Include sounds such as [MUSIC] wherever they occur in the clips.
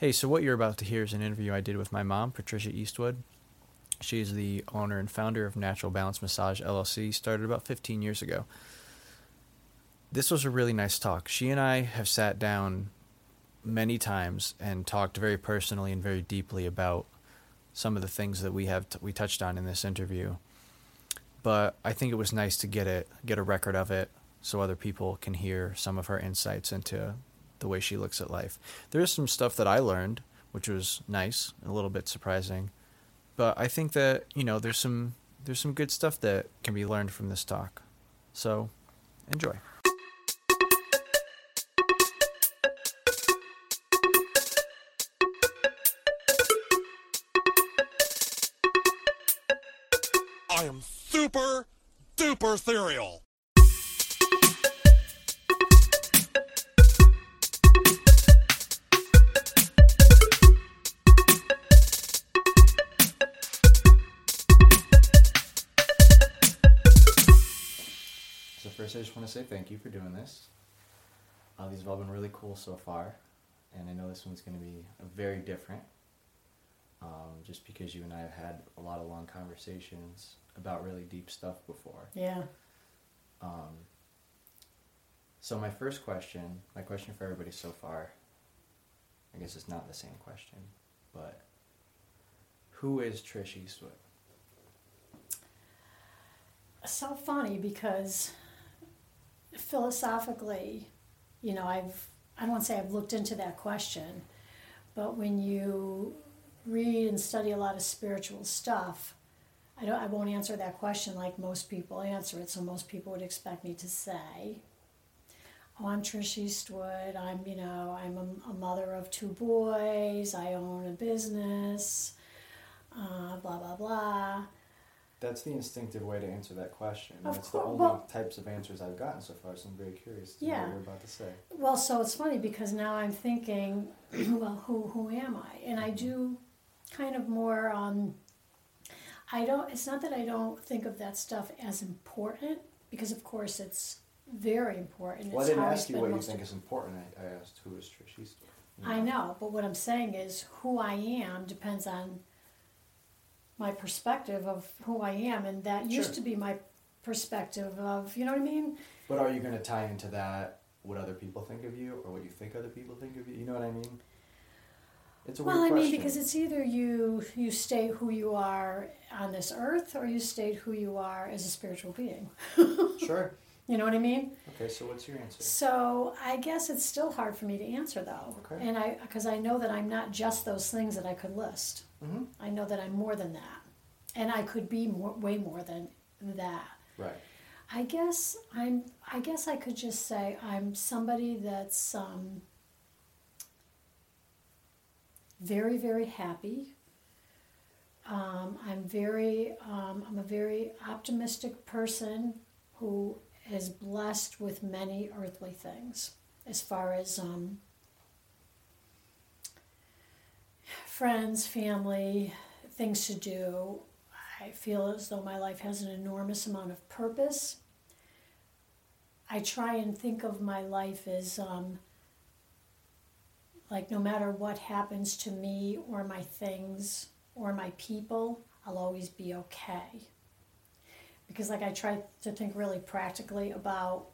Hey, so what you're about to hear is an interview I did with my mom, Patricia Eastwood. She's the owner and founder of Natural Balance Massage LLC, started about 15 years ago. This was a really nice talk. She and I have sat down many times and talked very personally and very deeply about some of the things that we have t- we touched on in this interview. But I think it was nice to get it get a record of it so other people can hear some of her insights into the way she looks at life. There is some stuff that I learned, which was nice, a little bit surprising. But I think that, you know, there's some there's some good stuff that can be learned from this talk. So, enjoy. I am super duper cereal. First, I just want to say thank you for doing this. Uh, these have all been really cool so far, and I know this one's going to be very different. Um, just because you and I have had a lot of long conversations about really deep stuff before. Yeah. Um, so my first question, my question for everybody so far, I guess it's not the same question, but who is Trish Eastwood? So funny because philosophically, you know, I've I don't want to say I've looked into that question, but when you read and study a lot of spiritual stuff, I don't I won't answer that question like most people answer it. So most people would expect me to say, "Oh, I'm Trish Eastwood. I'm you know I'm a, a mother of two boys. I own a business. Uh, blah blah blah." That's the instinctive way to answer that question. Of That's the only well- types of answers I've gotten so far, so I'm very curious to know Yeah. what you're about to say. Well, so it's funny because now I'm thinking, [CLEARS THROAT] well, who who am I? And I do kind of more. Um, I don't. It's not that I don't think of that stuff as important because, of course, it's very important. Well, I didn't ask you what you think is important. I, I asked who is Trish Eastwood. You I know, but what I'm saying is who I am depends on my perspective of who I am, and that used to be my perspective of you know what I mean. But are you going to tie into that what other people think of you or what you think other people think of you? You know what I mean? It's a Well, I mean, question. because it's either you you stay who you are on this earth, or you state who you are as a spiritual being. [LAUGHS] Sure. You know what I mean? Okay, so what's your answer? So I guess it's still hard for me to answer though, Okay. and I because I know that I'm not just those things that I could list. Hmm I know that I'm more than that, and I could be more, way more than that. Right. I guess I'm. I guess I could just say I'm somebody that's um, very, very happy. Um, I'm very. Um, I'm a very optimistic person who is blessed with many earthly things, as far as um, friends, family, things to do. I feel as though my life has an enormous amount of purpose. I try and think of my life as um, like no matter what happens to me or my things or my people, I'll always be okay. Because, like, I try to think really practically about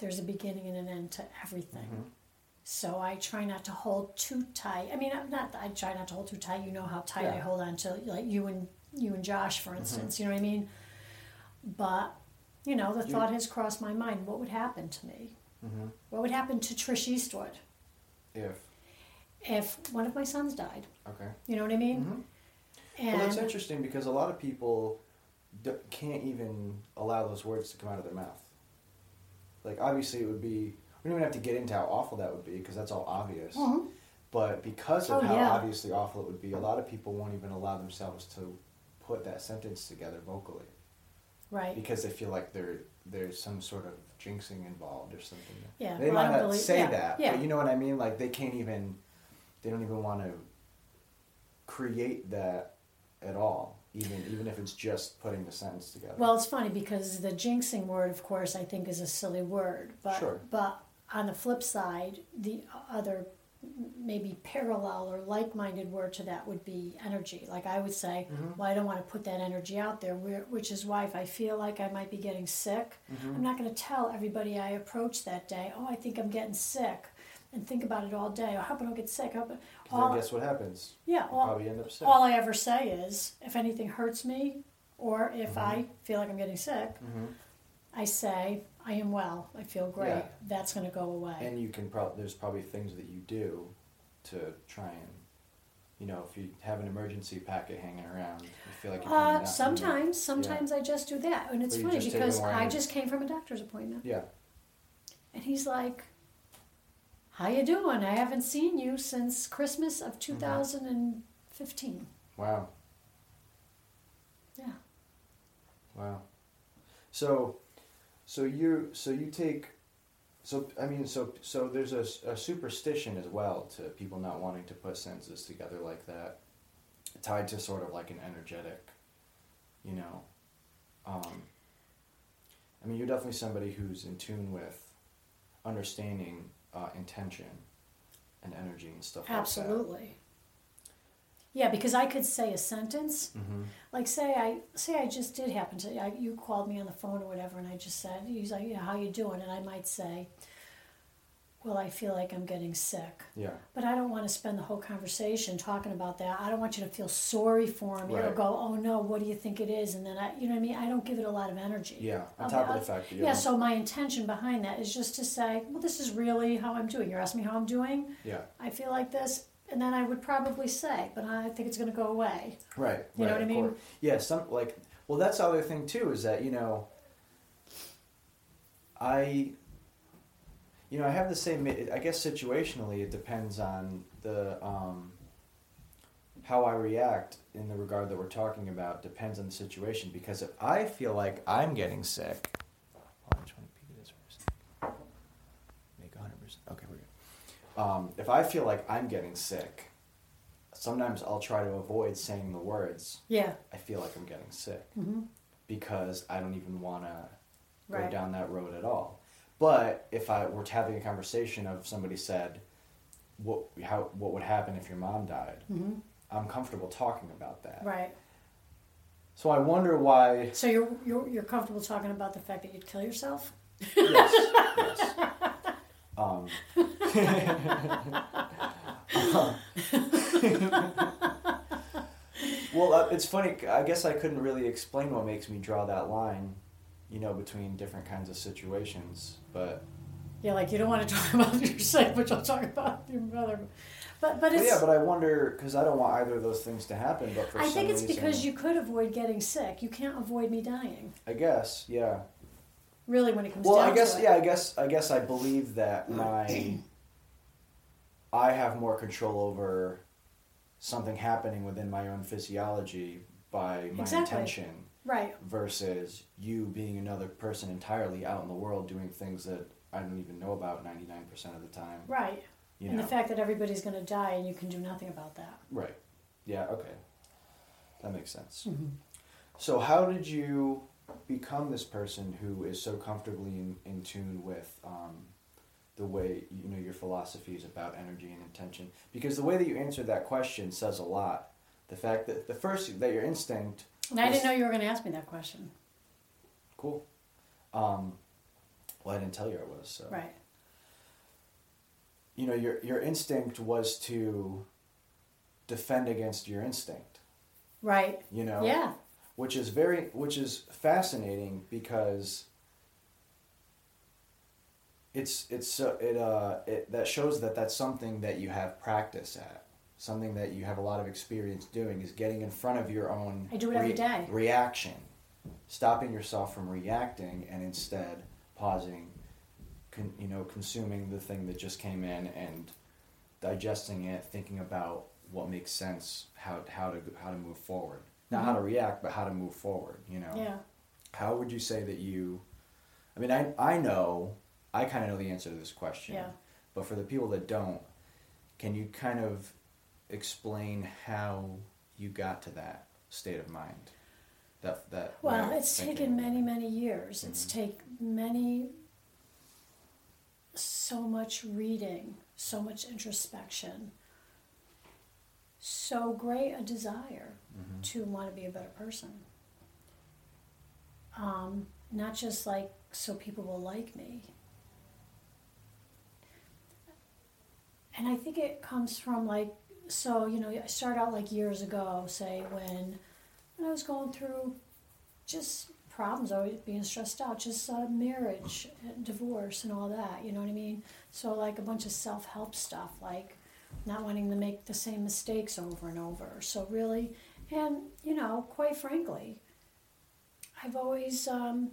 there's a beginning and an end to everything. Mhm. So I try not to hold too tight. I mean, I'm not. I try not to hold too tight. You know how tight I hold on to, like you and you and Josh, for instance. You know what I mean? But you know, the thought has crossed my mind: what would happen to me? hmm What would happen to Trish Eastwood If. if one of my sons died? Okay. You know what I mean? hmm And Well, that's interesting because a lot of people d- can't even allow those words to come out of their mouth. Like, obviously, it would be. We don't even have to get into how awful that would be because that's all obvious. Mhm. But because of Oh, how yeah. obviously awful it would be, a lot of people won't even allow themselves to put that sentence together vocally right? because they feel like there there's some sort of jinxing involved or something. Yeah, They well, might not believe- say yeah, that, yeah. but you know what I mean. Like they can't even, they don't even want to create that at all, even even if it's just putting the sentence together. Well, it's funny because the jinxing word, of course, I think is a silly word, but Sure. but on the flip side, the other maybe parallel or like-minded word to that would be energy. Like I would say, mm-hmm. well, I don't want to put that energy out there. Which is why if I feel like I might be getting sick, mm-hmm. I'm not going to tell everybody I approach that day. Oh, I think I'm getting sick, and think about it all day. Oh, I hope I don't get sick. I hope, Because all, then guess what happens? yeah, all, probably end up sick. all I ever say is if anything hurts me, or if Mm-hmm. I feel like I'm getting sick, mm-hmm. I say I am well. I feel great. Yeah. That's going to go away. And you can probably there's probably things that you do to try and, you know, if you have an emergency packet hanging around, you feel like you're Uh, sometimes, sometimes I just do that, and it's But you funny just take because I just came from a doctor's appointment, Yeah. and he's like, "How you doing? I haven't seen you since Christmas Mm-hmm. of 2015." Wow. Yeah, Wow. So, so you so you take, so I mean so so there's a superstition as well to people not wanting to put sentences together like that, tied to sort of like an energetic, you know, um. I mean, you're definitely somebody who's in tune with understanding uh, intention and energy and stuff like that. absolutely. Yeah, because I could say a sentence, like. Mm-hmm. like say I say I just did happen to I, you called me on the phone or whatever, and I just said he's like, "Yeah, how you doing?" And I might say, "Well, I feel like I'm getting sick." Yeah. But I don't want to spend the whole conversation talking about that. I don't want you to feel sorry for me or Right. go, "Oh no, what do you think it is?" And then I, you know what I mean. I don't give it a lot of energy. Yeah. On top of the fact that you Yeah. don't- So my intention behind that is just to say, "Well, this is really how I'm doing." You're asking me how I'm doing. Yeah. I feel like this, and then I would probably say, "But I think it's going to go away." Right. You know what I mean? course. Yeah. Some like well, that's the other thing too is that you know. I. You know, I have the same. I guess situationally, it depends on the um, how I react in the regard that we're talking about. Depends on the situation because if I feel like I'm getting sick, hold on, I just want to peek at this for a second. Make hundred percent. Okay, we're good. Um, if I feel like I'm getting sick, sometimes I'll try to avoid saying the words. Yeah. I feel like I'm getting sick hmm because I don't even want to go down that road at all. But if I were having a conversation of somebody said, "What how what would happen if your mom died?" hmm I'm comfortable talking about that. Right. So I wonder why. So you're, you're you're comfortable talking about the fact that you'd kill yourself? Yes. [LAUGHS] yes. Um, [LAUGHS] [LAUGHS] well, uh, it's funny. I guess I couldn't really explain what makes me draw that line, you know, between different kinds of situations. But Yeah, like you don't want to talk about your sick, but you'll talk about your mother. But but But yeah, but I wonder because I don't want either of those things to happen. But for I think it's reason, because you could avoid getting sick. You can't avoid me dying. I guess, yeah. Really, when it comes to Well, down I guess, to it. yeah. I guess, I guess I believe that my, I have more control over something happening within my own physiology by my Exactly. intention Right. versus you being another person entirely out in the world doing things that I don't even know about ninety nine percent of the time. Right. You and know. the fact that everybody's going to die and you can do nothing about that. Right. Yeah, okay. That makes sense. Mm-hmm. So, how did you become this person who is so comfortably in, in tune with um, the way, you know, your philosophies about energy and intention? Because the way that you answered that question says a lot. The fact that the first, that your instinct, And I was- didn't know you were going to ask me that question. cool. Um, well, I didn't tell you I was, so. Right. You know, your, your instinct was to defend against your instinct, Right. you know? Yeah. Which is very which is fascinating because it's it's so it uh it that shows that that's something that you have practice at. Something that you have a lot of experience doing is getting in front of your own I do it every day. reaction. Stopping yourself from reacting and instead pausing con, you know consuming the thing that just came in and digesting it thinking about what makes sense how how to how to move forward not how to react but how to move forward you know Mm-hmm. Yeah. how would you say that you i mean i i know i kind of know the answer to this question Yeah. but for the people that don't can you kind of explain how you got to that state of mind that that Well, it's taken many, many years. It's Mhm. take many, so much reading, so much introspection, so great a desire Mm-hmm. to want to be a better person. Um, not just like so people will like me. And I think it comes from like, so, you know, I started out like years ago, say, when, when I was going through just problems, always being stressed out, just uh, marriage, and divorce, and all that, you know what I mean? So, like a bunch of self help stuff, like not wanting to make the same mistakes over and over. So, really, and, you know, quite frankly, I've always um,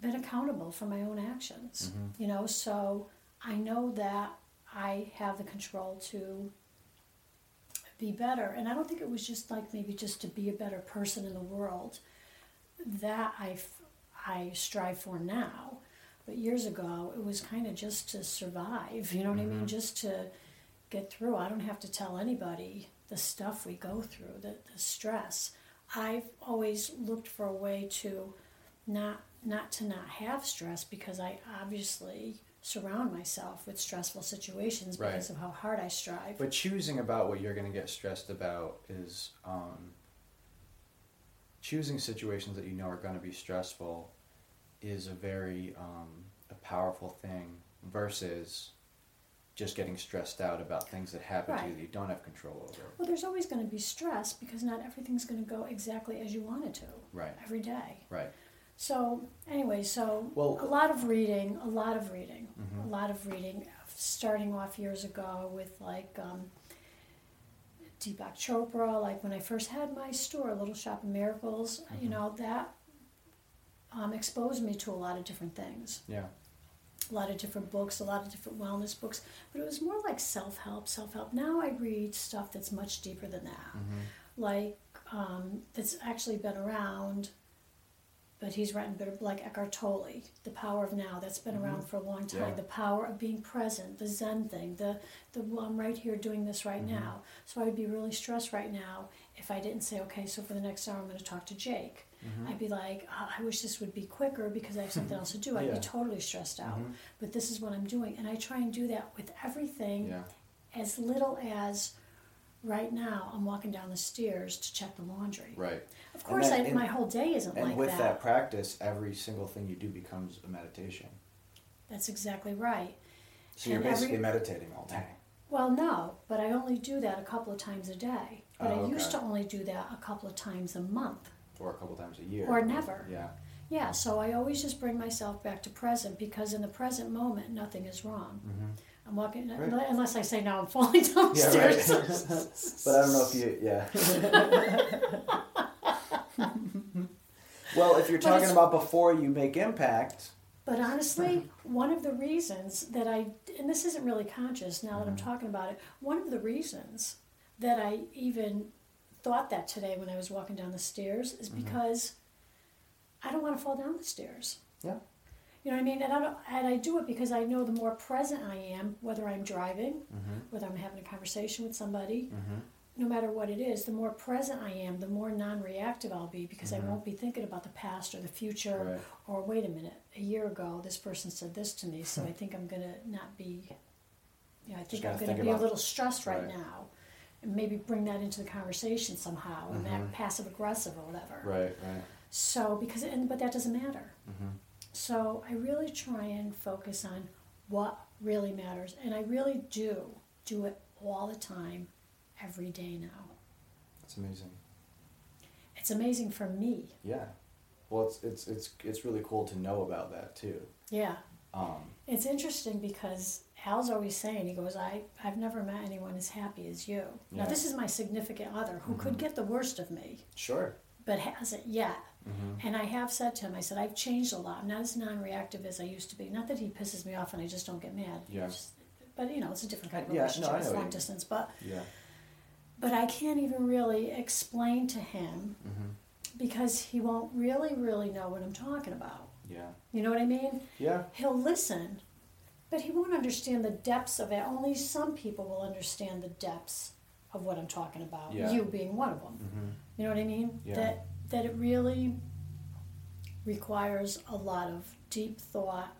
been accountable for my own actions, you know, so I know that I have the control to be better. And I don't think it was just like maybe just to be a better person in the world that I, I strive for now. But years ago, it was kind of just to survive, you know what I mean? Just to get through. I don't have to tell anybody the stuff we go through, the, the stress. I've always looked for a way to not not to not have stress because I obviously surround myself with stressful situations Right. because of how hard I strive. But choosing about what you're going to get stressed about is um, choosing situations that you know are going to be stressful is a very um, a powerful thing versus just getting stressed out about things that happen to you that you don't have control over. well, there's always going to be stress because not everything's going to go exactly as you want it to Right. every day. Right. So anyway, so Well- a lot of reading, a lot of reading, Mhm. a lot of reading. Starting off years ago with like um, Deepak Chopra, like when I first had my store, Little Shop of Miracles, you Mhm. know that um, exposed me to a lot of different things, Yeah. A lot of different books, a lot of different wellness books. But it was more like self help, self help. Now I read stuff that's much deeper than that Mm-hmm. like um, that's actually been around, but he's written better, like Eckhart Tolle, The Power of Now. That's been around for a long time. Yeah. The power of being present, the Zen thing, the the well, I'm right here doing this right Mhm. now. So I would be really stressed right now if I didn't say, okay, so for the next hour I'm going to talk to Jake. Mm-hmm. I'd be like, oh, I wish this would be quicker because I have something else to do. I'd [LAUGHS] Yeah. be totally stressed out. Mhm. But this is what I'm doing, and I try and do that with everything Yeah. as little as right now I'm walking down the stairs to check the laundry. Right. Of course, then I, in- my whole day isn't And like with that. that practice, every single thing you do becomes a meditation. That's exactly right. So you're And every- basically meditating all day. Well, no, but I only do that a couple of times a day. But Oh, I used to only do that a couple of times a month. Or a couple times a year. Or never. Yeah. Yeah, so I always just bring myself back to present because in the present moment, nothing is wrong. Mm-hmm. I'm walking, Right. unless I say, no, I'm [LAUGHS] falling Yeah, downstairs. right. [LAUGHS] but I don't know if you, yeah. [LAUGHS] well, if you're talking about before you make impact, But honestly, one of the reasons that I, and this isn't really conscious now that I'm Mm-hmm. talking about it, one of the reasons that I even thought that today when I was walking down the stairs is Mm-hmm. because I don't want to fall down the stairs. yeah, You know what I mean? And I, don't, and I do it because I know the more present I am, whether I'm driving, mm-hmm. whether I'm having a conversation with somebody, Mm-hmm. no matter what it is, the more present I am, the more non reactive I'll be because. I won't be thinking about the past or the future Right. or wait a minute, a year ago this person said this to me, so [LAUGHS] I think I'm gonna not be, you know, I think gotta I'm gonna be a little stressed right, right. now. And maybe bring that into the conversation somehow and Mhm. act passive aggressive or whatever. right, right. So because and but that doesn't matter. Mm-hmm. So I really try and focus on what really matters, and I really do do it all the time, every day now. That's amazing. It's amazing for me. Yeah. Well, it's it's it's it's really cool to know about that too. Yeah, Um, it's interesting because Al's always saying he goes, I I've never met anyone as happy as you. Now this is my significant other who could Mhm. get the worst of me, sure. but hasn't yet. Mm-hmm. And I have said to him, I said, I've changed a lot. I'm not as non-reactive as I used to be. Not that he pisses me off and I just don't get mad. Yeah. Just- but you know, it's a different kind of Yeah, no, relationship. It's know long distance, but Yeah. but I can't even really explain to him Mm-hmm. because he won't really, really know what I'm talking about. Yeah. You know what I mean? Yeah. He'll listen, but he won't understand the depths of it. Only some people will understand the depths of what I'm talking about. Yeah. You being one of them. Mm-hmm. You know what I mean? Yeah. That that it really requires a lot of deep thought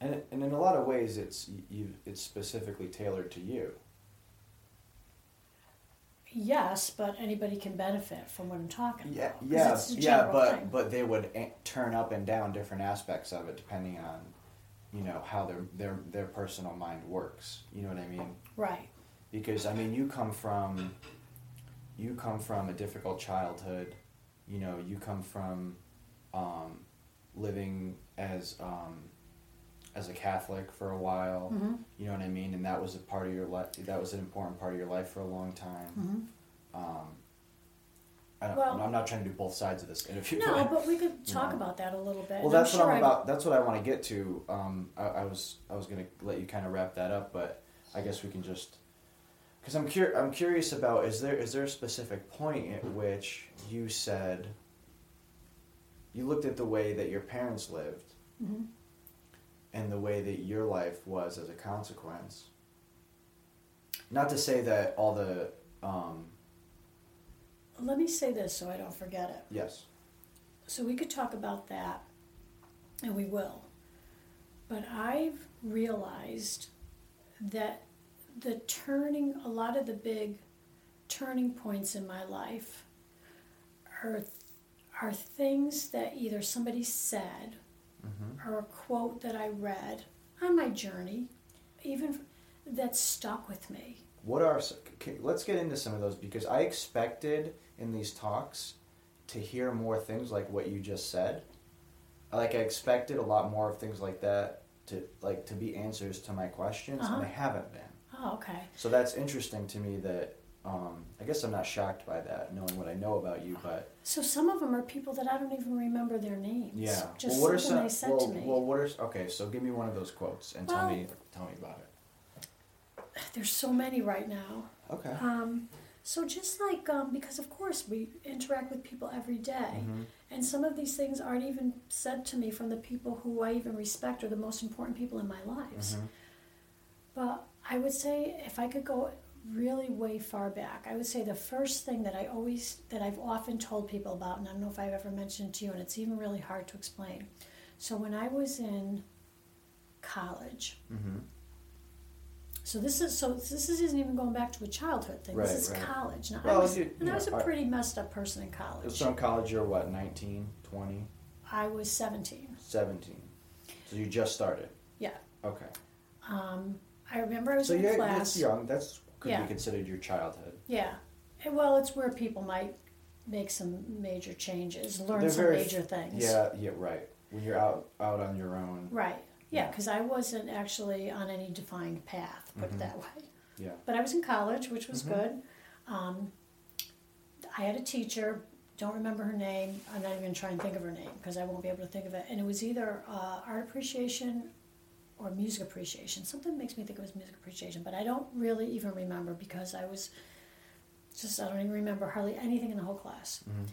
And and in a lot of ways, it's you. It's specifically tailored to you. Yes, but anybody can benefit from what I'm talking Yeah, about. yeah, yeah. But thing. but they would a- turn up and down different aspects of it depending on, you know, how their their their personal mind works. You know what I mean? right. because I mean you come from you come from a difficult childhood you know you come from um, living as um, as a Catholic for a while hmm you know what I mean and that was a part of your life that was an important part of your life for a long time hmm um, I don't, Well- I'm not trying to do both sides of this interview No, but- [LAUGHS] but we could talk know. about that a little bit. well, and I'm that's sure what I'm I- about. That's what I want to get to. Um, I, I was I was gonna let you kind of wrap that up, but I guess we can just because I'm cur- I'm curious about is there is there a specific point at which you said you looked at the way that your parents lived Mhm. and the way that your life was as a consequence. Not to say that all the um, Let me say this so I don't forget it. yes So we could talk about that, and we will. But I've realized that the turning, a lot of the big turning points in my life are, are things that either somebody said mm-hmm. or a quote that I read on my journey, even that stuck with me. What are let's get into some of those because I expected in these talks to hear more things like what you just said. Like I expected a lot more of things like that to like to be answers to my questions, Uh-huh. and they haven't been. Oh, okay. So that's interesting to me. That um, I guess I'm not shocked by that, knowing what I know about you. But So some of them are people that I don't even remember their names. yeah, Just well, what are some? they said well, to me. well, what are okay? So give me one of those quotes and tell me tell me about it. There's so many right now. Okay. Um, so just like um, because of course we interact with people every day, Mhm. and some of these things aren't even said to me from the people who I even respect or the most important people in my lives. Mhm. But I would say if I could go really way far back, I would say the first thing that I always that I've often told people about, and I don't know if I've ever mentioned to you, and it's even really hard to explain. So when I was in college, Mhm. So this is so this isn't even going back to a childhood thing. Right, this is right. college. Now I was, you- and I was yeah, a I- pretty messed up person in college. So in college, you're what 19, 20, I was seventeen. 17. So you just started. Yeah. Okay. Um, I remember I was So in yeah, class. that's young. That's could Yeah. be considered your childhood. Yeah. And, well, it's where people might make some major changes, learn They're some very- major things. Yeah, yeah, right. When you're out out on your own. Right. Yeah, because I wasn't actually on any defined path, put Mhm. it that way. Yeah. But I was in college, which was Mhm. good. Um, I had a teacher, don't remember her name. I'm not even going to try and think of her name because I won't be able to think of it. And it was either uh, art appreciation or music appreciation. Something makes me think it was music appreciation, but I don't really even remember because I was just, I don't even remember hardly anything in the whole class. Mhm.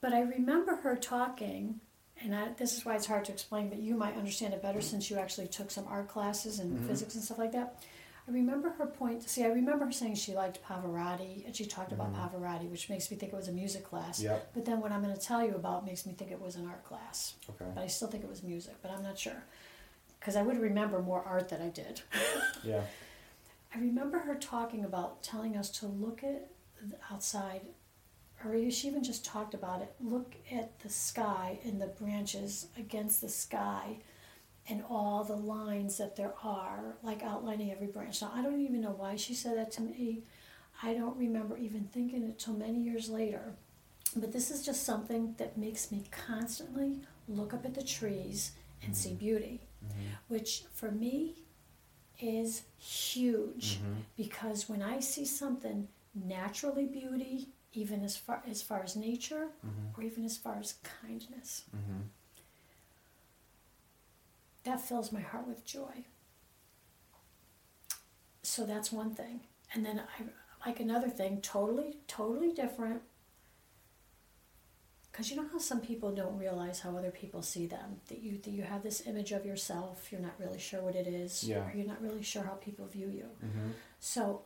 But I remember her talking, and I, this is why it's hard to explain, but you might understand it better since you actually took some art classes and Mhm. physics and stuff like that. I remember her point. See, I remember her saying she liked Pavarotti, and she talked about Mhm. Pavarotti, which makes me think it was a music class. Yep. But then what I'm going to tell you about makes me think it was an art class. Okay. But I still think it was music, but I'm not sure. Because I would remember more art that I did. [LAUGHS] Yeah. I remember her talking about telling us to look at the outside, or she even just talked about it. Look at the sky and the branches against the sky, and all the lines that there are, like outlining every branch. Now I don't even know why she said that to me. I don't remember even thinking it till many years later. But this is just something that makes me constantly look up at the trees and see beauty, which for me is huge Mhm. because when I see something naturally beauty, even as far as far as nature, Mhm. or even as far as kindness, Mhm. that fills my heart with joy. So that's one thing, and then I like another thing, totally, totally different. Because you know how some people don't realize how other people see them. That you that you have this image of yourself, you're not really sure what it is, Yeah. or you're not really sure how people view you. Mhm. So,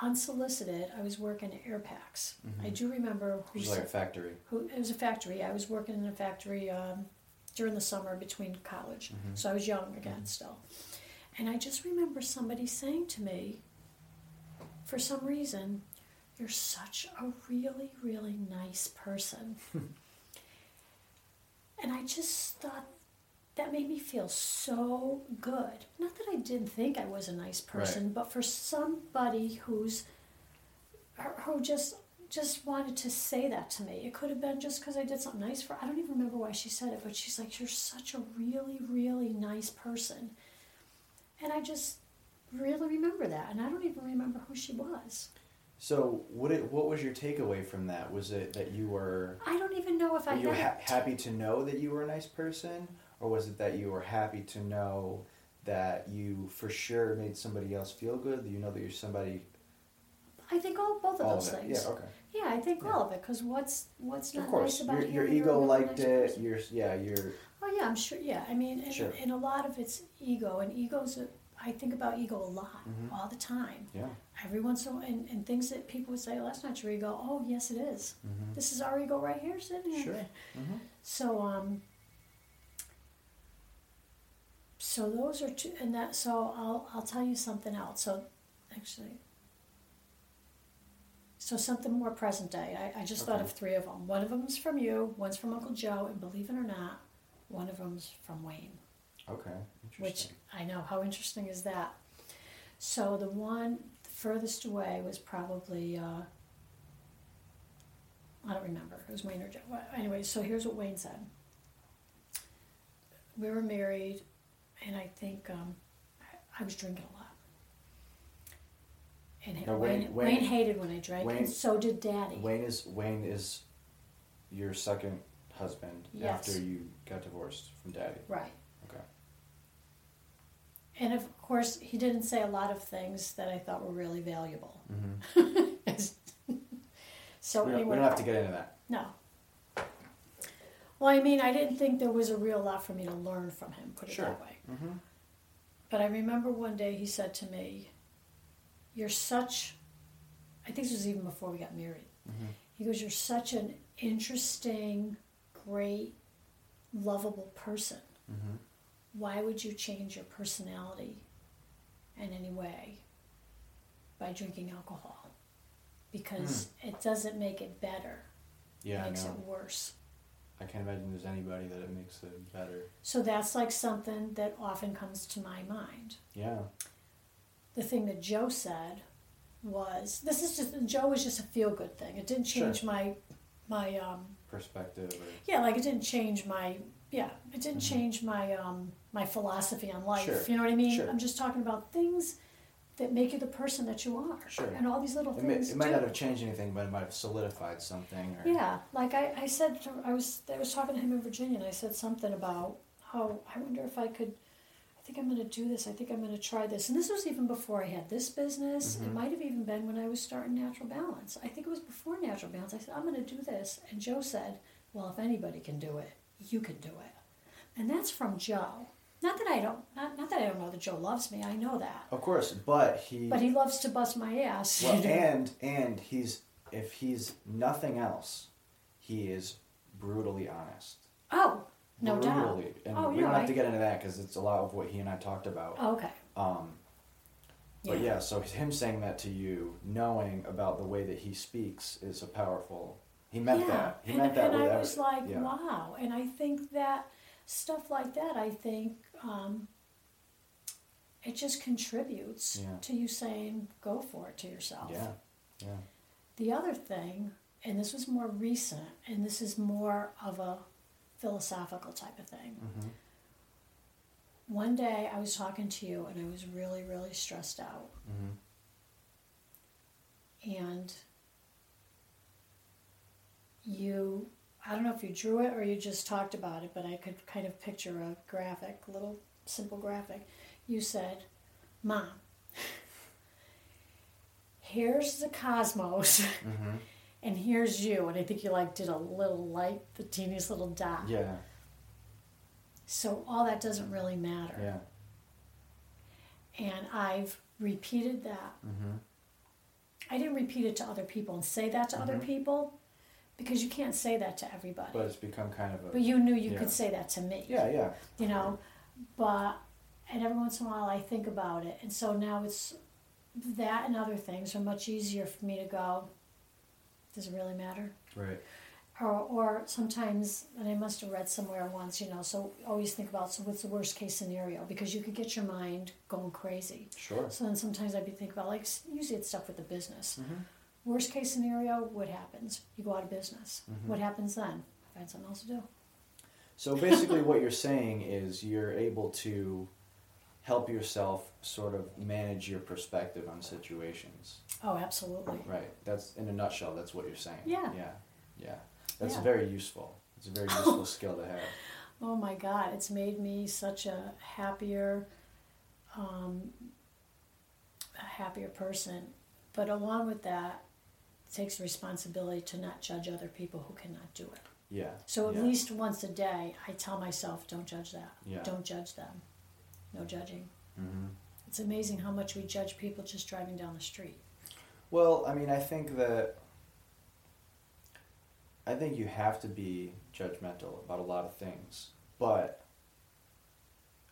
unsolicited, I was working at Airpax. I Mhm. do remember who, Which is like a factory. who it was a factory. I was working in a factory um, during the summer between college. So I was young again still. And I just remember somebody saying to me, for some reason, you're such a really, really nice person. [LAUGHS] and I just thought that made me feel so good. Not that I didn't think I was a nice person, Right. but for somebody who's who just just wanted to say that to me. It could have been just because I did something nice for. I don't even remember why she said it, but she's like, "You're such a really, really nice person," and I just really remember that, and I don't even remember who she was. So, what it, what was your takeaway from that? Was it that you were I don't even know if I you ha- happy to know that you were a nice person, or was it that you were happy to know that you for sure made somebody else feel good? You know that you're somebody. I think all both of all those of things. Yeah. Okay. Yeah, I think all of it. Because what's what's not nice about your, your ego liked nice it. Your yeah, your Oh yeah, I'm sure. Yeah, I mean, and, Sure. and a lot of it's ego, and ego's. A, I think about ego a lot, Mhm. all the time. yeah. Every once in a while, and, and things that people would say, "Oh, that's not your ego." Oh, yes, it is. Mm-hmm. This is our ego right here, sitting here. Sure. Mm-hmm. So um. So those are two, and that. So I'll I'll tell you something else. So, actually. So something more present day. I, I just thought of three of them. One of them's from you. One's from Uncle Joe, and believe it or not, one of them's from Wayne. Okay. Which I know how interesting is that. So the one furthest away was probably uh, I don't remember. It was Wayne or Joe. Anyway, so here's what Wayne said. We were married, and I think um, I- I was drinking a lot. And Now, Wayne, Wayne- Wayne, hated when I drank, Wayne- and so did Daddy. Wayne is Wayne is your second husband Yes. after you got divorced from Daddy. Right. Okay. And of course, he didn't say a lot of things that I thought were really valuable. Mm-hmm. [LAUGHS] so we, don't, anyway, we don't have to get into that. No. Well, I mean, I didn't think there was a real lot for me to learn from him, put it Sure. that way. Mm-hmm. But I remember one day he said to me, You're such, I think this was even before we got married. Mm-hmm. He goes, You're such an interesting, great, lovable person. Mm-hmm. Why would you change your personality in any way by drinking alcohol? Because it doesn't make it better, Yeah, it makes it worse. I can't imagine there's anybody that it makes it better. So that's like something that often comes to my mind. Yeah. The thing that Joe said was this is just Joe was just a feel good thing. It didn't Sure. change my my um Perspective. Or, yeah, like it didn't change my yeah, it didn't change my um my philosophy on life. Mm-hmm. Sure. You know what I mean? Sure. I'm just talking about things that make you the person that you are. Sure. And all these little it, may, things. it might do. not have changed anything, but it might have solidified something. Or, Yeah, like I, I said, to, I was I was talking to him in Virginia, and I said something about how I wonder if I could. I think I'm going to do this. I think I'm going to try this. And this was even before I had this business. It Mhm. might have even been when I was starting Natural Balance. I think it was before Natural Balance. I said I'm going to do this, and Joe said, "Well, if anybody can do it, you can do it." And that's from Joe. Not that I don't, not, not that I don't know that Joe loves me. I know that, Of course, but he. but he loves to bust my ass. well, [LAUGHS] and and he's if he's nothing else, he is brutally honest. oh, no doubt. brutally. And Oh, we don't have I- to get into that because it's a lot of what he and I talked about. Oh, okay. Um, but yeah, so him saying that to you, knowing about the way that he speaks, is a powerful. He meant that. He and, meant that and I was like, yeah. wow. And I think that stuff like that, I think um, it just contributes Yeah. to you saying, go for it to yourself. Yeah, yeah. The other thing, and this was more recent, and this is more of a philosophical type of thing. hmm One day I was talking to you and I was really, really stressed out. hmm and you i don't know if you drew it or you just talked about it but i could kind of picture a graphic a little simple graphic. You said mom here's the cosmos hmm [LAUGHS] and here's you. And i think you like did a little light the teeniest little dot. Yeah, so all that doesn't really matter. Yeah. and i've repeated that. Hmm I didn't repeat it to other people and say that to other Mhm. people, because you can't say that to everybody. But it's become kind of a. But you knew you Yeah. could say that to me. yeah, yeah. You know, but and every once in a while I think about it, and so now it's that and other things are much easier for me to go. Does it really matter? Right. Or, or sometimes, and I must have read somewhere once, you know, so always think about so what's the worst case scenario because you could get your mind going crazy. Sure. So then sometimes I'd be thinking about like usually it's stuff with the business. Mhm. Worst case scenario, what happens? You go out of business. Mm-hmm. What happens then? Find something else to do. So basically, what you're saying is you're able to help yourself sort of manage your perspective on situations. Oh, absolutely. Right. That's in a nutshell. That's what you're saying. Yeah. Yeah. Yeah. That's Yeah. very useful. It's a very useful [LAUGHS] skill to have. Oh my God, it's made me such a happier, um, a happier person. But along with that, takes responsibility to not judge other people who cannot do it. Yeah. So at yeah. least once a day, I tell myself, don't judge that. Yeah. Don't judge them. No judging. hmm It's amazing how much we judge people just driving down the street. Well, I mean, I think that I think you have to be judgmental about a lot of things, but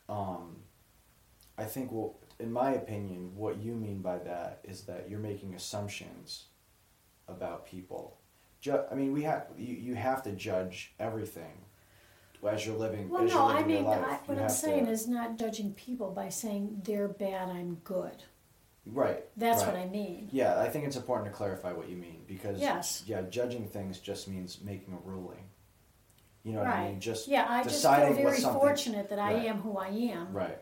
um, I think well, in my opinion, what you mean by that is that you're making assumptions about people. Ju- I mean, we have you, you have to judge everything as you're living. Well, no, you're I mean. I, what I'm saying to- is not judging people by saying they're bad, I'm good. right. That's right. what I mean. Yeah, I think it's important to clarify what you mean because Yes. yeah, judging things just means making a ruling. You know what. I mean? Just yeah, I just feel very something- fortunate that I Right. am who I am. right.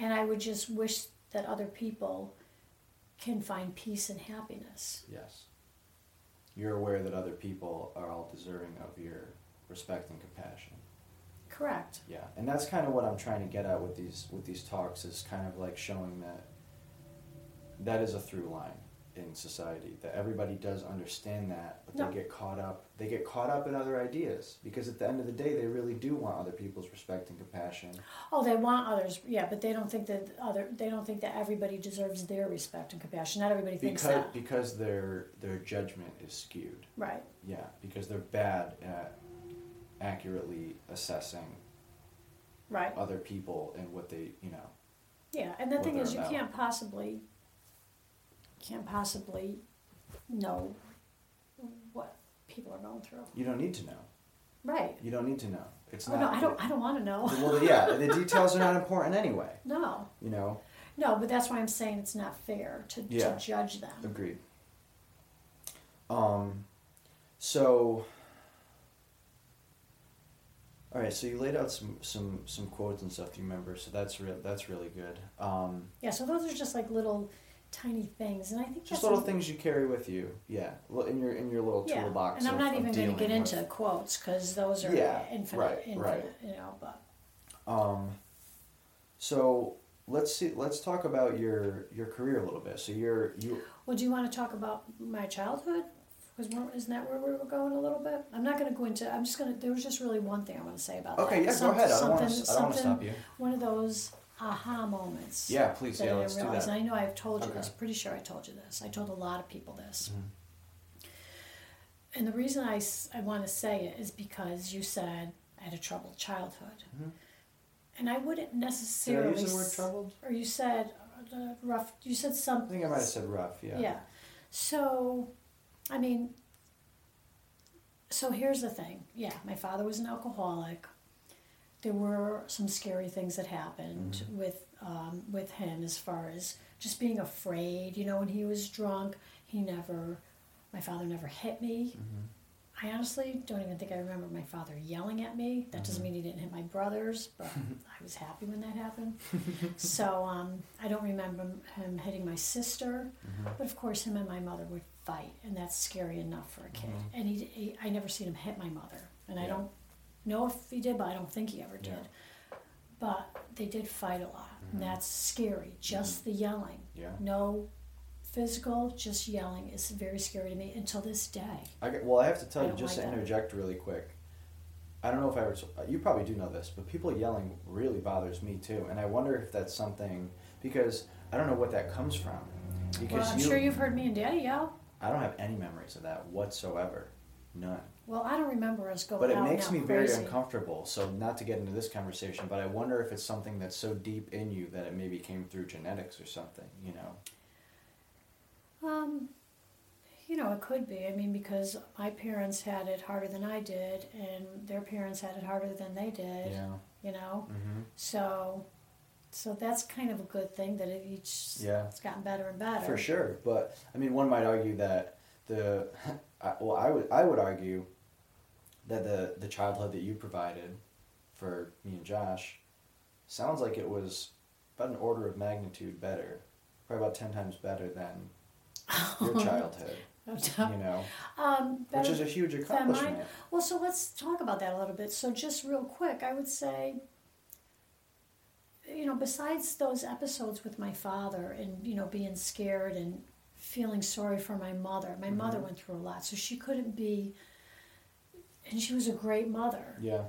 And I would just wish that other people can find peace and happiness. Yes. You're aware that other people are all deserving of your respect and compassion. Correct. Yeah, and that's kind of what I'm trying to get at with these with these talks is kind of like showing that that is a through line in society that everybody does understand that, but No. they get caught up. They get caught up in other ideas because at the end of the day, they really do want other people's respect and compassion. Oh, they want others, yeah, but they don't think that other they don't think that everybody deserves their respect and compassion. Not everybody thinks because that. because their their judgment is skewed. Right. Yeah, because they're bad at accurately assessing Right. other people and what they you know. Yeah, and the thing is, you about. can't possibly, can't possibly know what people are going through. You don't need to know. Right. You don't need to know. It's Oh not. no, I don't. I don't want to know. Well, yeah, the [LAUGHS] details are not important anyway. No, You know. no, but that's why I'm saying it's not fair to, Yeah. to judge them. Agreed. Um, so. All right, so you laid out some some some quotes and stuff. Do you remember? So that's real. That's really good. Um, Yeah, so those are just like little tiny things, and I think just that's little things you carry with you. Yeah, in your in your little Yeah, toolbox. and I'm not of even going to get into with- quotes because those are Yeah, infinite, right, infinite, right. you know. But Um, so let's see. Let's talk about your your career a little bit. So you're you. well, do you want to talk about my childhood? Because isn't that where we were going a little bit? I'm not going to go into. I'm just going to. There was just really one thing I want to say about Okay, that. yeah, Some- go ahead. I don't want something- to. I don't want to something- stop you. One of those aha moments. Yeah, please. that Yeah, I let's do realized, that. and I know I've told you Okay. this. Pretty sure I told you this. I told a lot of people this. Mhm. And the reason I, I want to say it is because you said I had a troubled childhood. Mhm. And I wouldn't Did I necessarily. use the word troubled? Or you said uh, rough. You said something. I think I might have said rough. Yeah. Yeah. So, I mean, so here's the thing. Yeah, my father was an alcoholic. There were some scary things that happened Mm-hmm. with um, with him as far as just being afraid. You know, when he was drunk, he never. My father never hit me. Mm-hmm. I honestly don't even think I remember my father yelling at me. That doesn't Mm-hmm. mean he didn't hit my brothers, but [LAUGHS] I was happy when that happened. so um, I don't remember him hitting my sister, Mm-hmm. but of course, him and my mother would fight, and that's scary enough for a kid. Mhm. And he, he, I never seen him hit my mother, and I don't know if he did, but I don't think he ever did. Yeah. But they did fight a lot, Mhm. and that's scary. Just the yelling, Yeah. no physical, just yelling is very scary to me until this day. I well, I have to tell I you, just like to that. interject really quick. I don't know if I ever. You probably do know this, but people yelling really bothers me too, and I wonder if that's something because I don't know what that comes from. Because Well, I'm you, sure you've heard me and Daddy yell. I don't have any memories of that whatsoever. None. Well, I don't remember us going But it out makes me very crazy. uncomfortable. So not to get into this conversation, but I wonder if it's something that's so deep in you that it maybe came through genetics or something. You know. Um, you know, it could be. I mean, because my parents had it harder than I did, and their parents had it harder than they did. Yeah. You know, Mm-hmm. so, so that's kind of a good thing that it each Yeah. it's gotten better and better. For sure, but I mean, one might argue that the [LAUGHS] I, well, I would I would argue that the the childhood that you provided for me and Josh sounds like it was about an order of magnitude better, probably about ten times better than your [LAUGHS] childhood. You know, um, which is a huge accomplishment. Well, so let's talk about that a little bit. So, just real quick, I would say, you know, besides those episodes with my father and, you know, being scared and feeling sorry for my mother, my mother went through a lot, so she couldn't be, and she was a great mother, Yeah,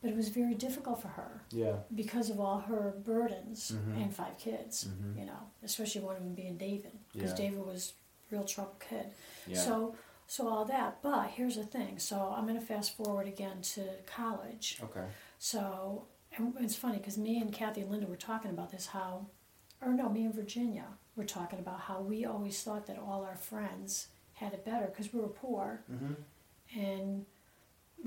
but it was very difficult for her yeah, because of all her burdens Mhm. and five kids, Mhm. you know, especially one of them being David, because Yeah. David was a real trouble kid. yeah. So, so all that. But here's the thing. So I'm going to fast forward again to college. okay. So and it's funny because me and Kathy and Linda were talking about this. How, or no, me and Virginia were talking about how we always thought that all our friends had it better because we were poor, Mm-hmm. and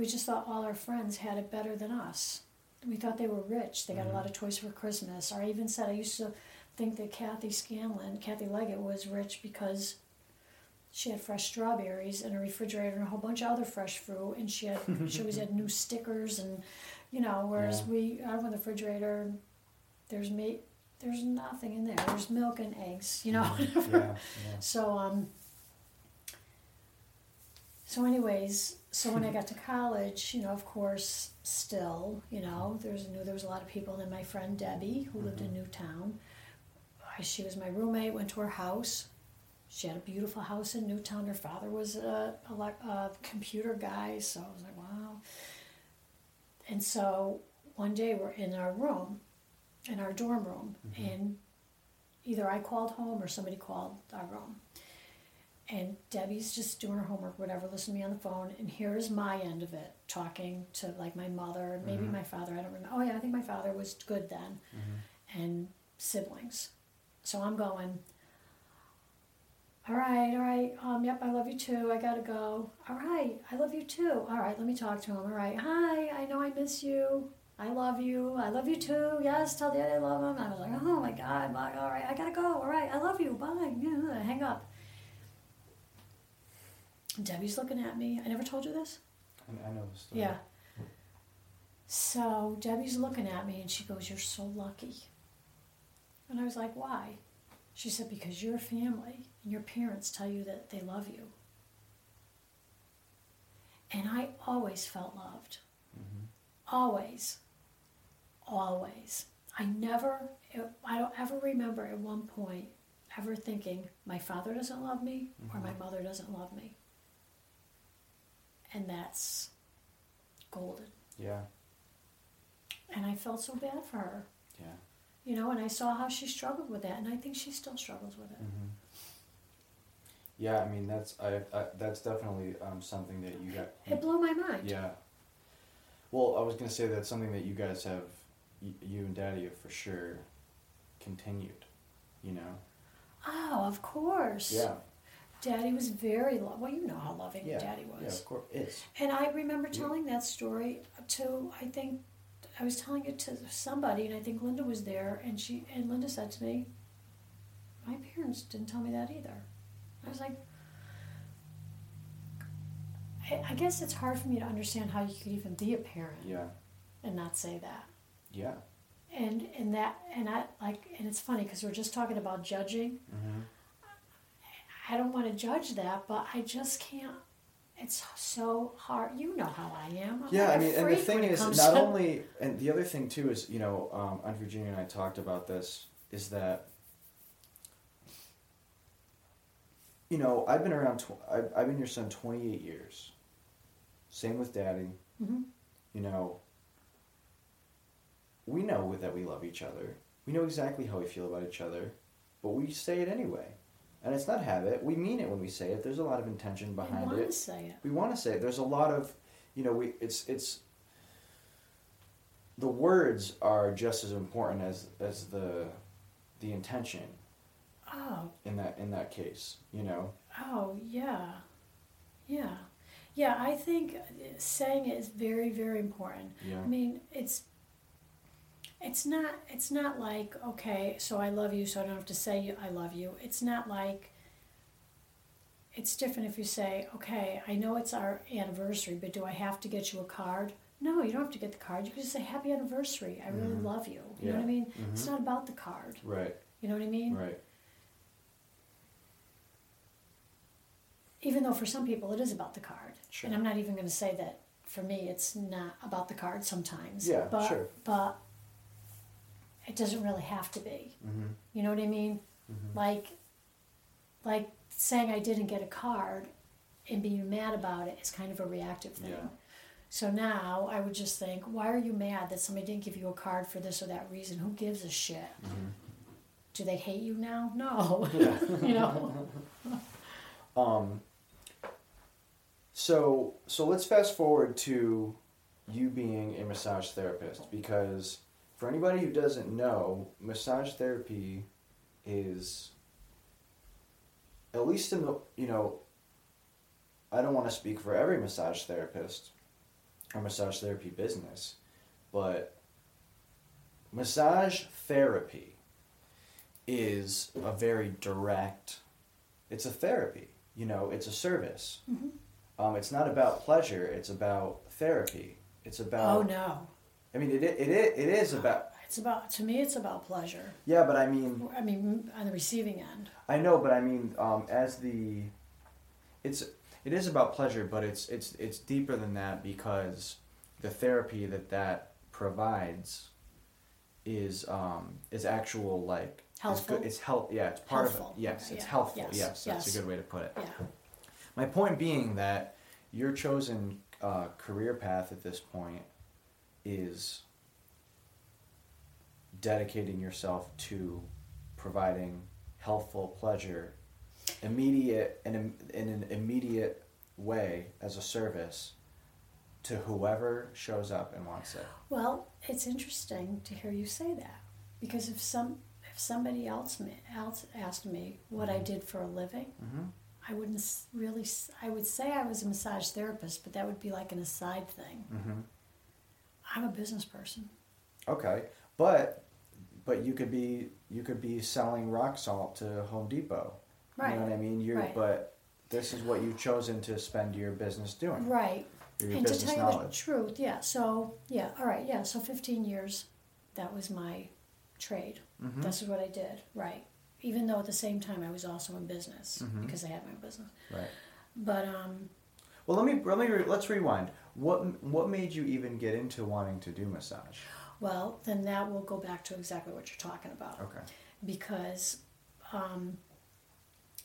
we just thought all our friends had it better than us. We thought they were rich. They got a lot of toys for Christmas. Or I even said I used to think that Kathy Scanlon, Kathy Leggett, was rich because she had fresh strawberries in a refrigerator and a whole bunch of other fresh fruit, and she had she always had [LAUGHS] new stickers and you know. Whereas Yeah. we I open the refrigerator, there's meat, there's nothing in there. There's milk and eggs, you know. Mm-hmm. Yeah, [LAUGHS] yeah. So um. So, anyways, so when I got to college, you know, of course, still, you know, there's knew there was a lot of people. Then my friend Debbie, who lived in mm-hmm. Newtown, she was my roommate. Went to her house. She had a beautiful house in Newtown. Her father was a, a, a computer guy, so I was like, wow. And so one day we're in our room, in our dorm room, mm-hmm. and either I called home or somebody called our room. And Debbie's just doing her homework, whatever, listening to me on the phone, and here is my end of it, talking to like my mother, maybe my father, I don't remember. Oh yeah, I think my father was good then, and siblings. So I'm going, all right, all right, um, yep, I love you too, I gotta go. All right, I love you too. All right, let me talk to him. All right, hi, I know I miss you. I love you. I love you too. Yes, tell Daddy I love him. I was like, oh my God, my, all right, I gotta go. All right, I love you. Bye. Yeah, hang up. Debbie's looking at me. I never told you this? I, I know the story. Yeah. So Debbie's looking at me and she goes, You're so lucky. And I was like, Why? She said, Because your family and your parents tell you that they love you. And I always felt loved. Mm-hmm. Always. Always. I never, I don't ever remember at one point ever thinking, my father doesn't love me or my mm-hmm. mother doesn't love me. And that's golden. Yeah, And I felt so bad for her, yeah. you know, and I saw how she struggled with that, and I think she still struggles with it. hmm Yeah, I mean that's I, I that's definitely um, something that you got. It blew my mind. Yeah. Well, I was gonna say that's something that you guys have, y- you and Daddy have for sure, continued. You know. Oh, of course. Yeah. Daddy was very well. You know how loving Yeah. Daddy Yeah, was. of course. It's. And I remember telling that story to I think I was telling it to somebody, and I think Linda was there, and she and Linda said to me, "My parents didn't tell me that either." I was like, I, I guess it's hard for me to understand how you could even be a parent Yeah. and not say that. Yeah. And and that and I like and it's funny because we're just talking about judging. Mm-hmm. I don't want to judge that, but I just can't. It's so hard. You know how I am. I'm Yeah, I mean, and the thing is, not to- [LAUGHS] only, and the other thing too is, you know, um, Aunt Virginia and I talked about this, is that, you know, I've been around, tw- I've, I've been your son 28 years. Same with daddy. Mhm. You know, we know that we love each other. We know exactly how we feel about each other, but we say it anyway. And it's not habit. We mean it when we say it. There's a lot of intention behind want it. to say it. we want to say it. There's a lot of, you know, we it's it's. The words are just as important as as the, the intention Oh, in that in that case. You know. oh, yeah, yeah, yeah. I think saying it is very, very important. Yeah. I mean, it's it's not it's not like okay, so I love you, so I don't have to say I love you. It's not like it's different if you say, okay, I know it's our anniversary, but do I have to get you a card? No, you don't have to get the card. You can just say happy anniversary. I really Mhm. love you. You know what I mean? It's Mhm. not about the card. Right. You know what I mean? Right. Even though for some people it is about the card. Sure. And I'm not even going to say that for me it's not about the card sometimes. Yeah, but, sure. But it doesn't really have to be. Mm-hmm. You know what I mean? Mhm. Like, like saying I didn't get a card and being mad about it is kind of a reactive thing. Yeah. So now I would just think, why are you mad that somebody didn't give you a card for this or that reason? Who gives a shit? Mm-hmm. Do they hate you now? No. Yeah. [LAUGHS] you know? [LAUGHS] Um, so so let's fast forward to you being a massage therapist because for anybody who doesn't know, massage therapy is at least in the you know I don't want to speak for every massage therapist or massage therapy business, but massage therapy is a very direct it's a therapy you know it's a service Mhm. um, it's not about pleasure it's about therapy it's about oh no. I mean it, it, it, it is about It's about to me. It's about pleasure. yeah but i mean I mean, on the receiving end. i know but i mean um, as the it's it is about pleasure but it's it's it's deeper than that because the therapy that that provides is um is actual like it's Healthful? good it's health yeah it's part Healthful, of it yes okay, it's yeah, healthful yes, yes, that's yes. a good way to put it Yeah. My point being that your chosen uh, career path at this point is dedicating yourself to providing healthful pleasure, immediate in, in an immediate way as a service to whoever shows up and wants it. Well, it's interesting to hear you say that because if some if somebody else me, else asked me what I did for a living, Mm-hmm. I wouldn't really. I would say I was a massage therapist, but that would be like an aside thing. Mm-hmm. I'm a business person. Okay, but but you could be you could be selling rock salt to Home Depot. Right. You know what I mean? You're Right. but this is what you've chosen to spend your business doing. Right. Your and to tell you knowledge. the truth, yeah. So yeah, all right, yeah. So 15 years, that was my trade. Mhm. This is what I did. Right. Even though at the same time I was also in business Mhm. because I had my own business. Right. But um, Well, let me let me re- let's rewind. What what made you even get into wanting to do massage? well, then that will go back to exactly what you're talking about. Okay. because um,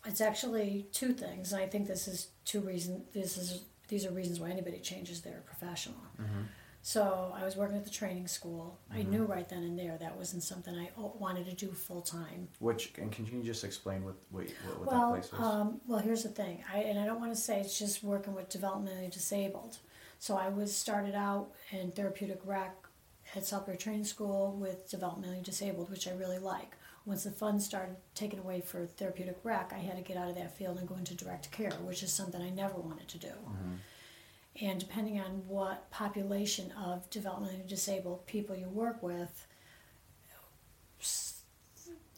it's actually two things. And I think this is two reasons. This is these are reasons why anybody changes their professional. Mm-hmm. So I was working at the training school. I Mhm. knew right then and there that wasn't something I wanted to do full time. Which and can you just explain what what, what, what Well, that place was? um, well, here's the thing. I and I don't want to say it's just working with developmentally disabled. So I was started out in therapeutic rec at Southbury Training School with developmentally disabled, which I really like. Once the funds started taken away for therapeutic rec, I had to get out of that field and go into direct care, which is something I never wanted to do. Mhm. And depending on what population of developmentally disabled people you work with,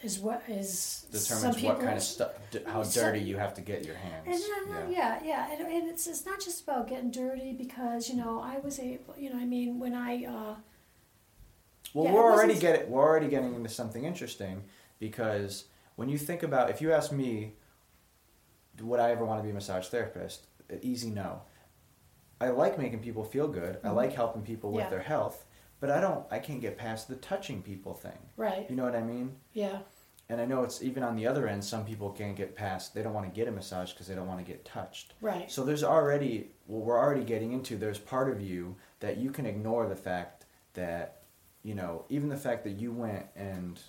is what is some Determines people what kind of stuff, how dirty you have to get your hands. and yeah, yeah, yeah, and, and it's it's not just about getting dirty because you know I was able, you know, I mean when I uh, Well, Yeah, we're already wasn't- getting we're already getting into something interesting because when you think about if you ask me, would I ever want to be a massage therapist? Easy no. I like making people feel good. I Mhm. like helping people with Yeah. their health, but I don't. I can't get past the touching people thing. right, You know what I mean? yeah, And I know it's even on the other end. Some people can't get past. They don't want to get a massage because they don't want to get touched. right, So there's already well, we're already getting into there's part of you that you can ignore the fact that you know even the fact that you went and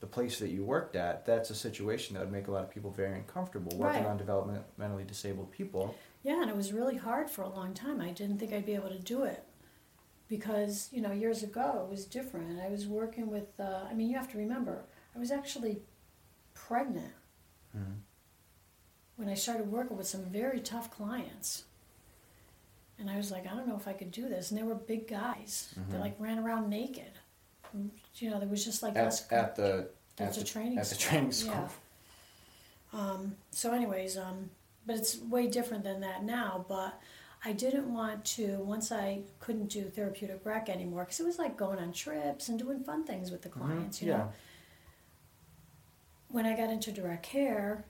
the place that you worked at, that's a situation that would make a lot of people very uncomfortable working Right. on developmentally disabled people. Yeah, and it was really hard for a long time. I didn't think I'd be able to do it because, you know, years ago it was different. I was working with, uh, I mean, you have to remember, I was actually pregnant when I started working with some very tough clients. And I was like, I don't know if I could do this. And they were big guys. They like ran around naked. And, you know, there was just like At, us. at the At the training at the training school. yeah. Um, so, anyways, um, but it's way different than that now. But I didn't want to once I couldn't do therapeutic rec anymore because it was like going on trips and doing fun things with the clients. You yeah. know, when I got into direct care,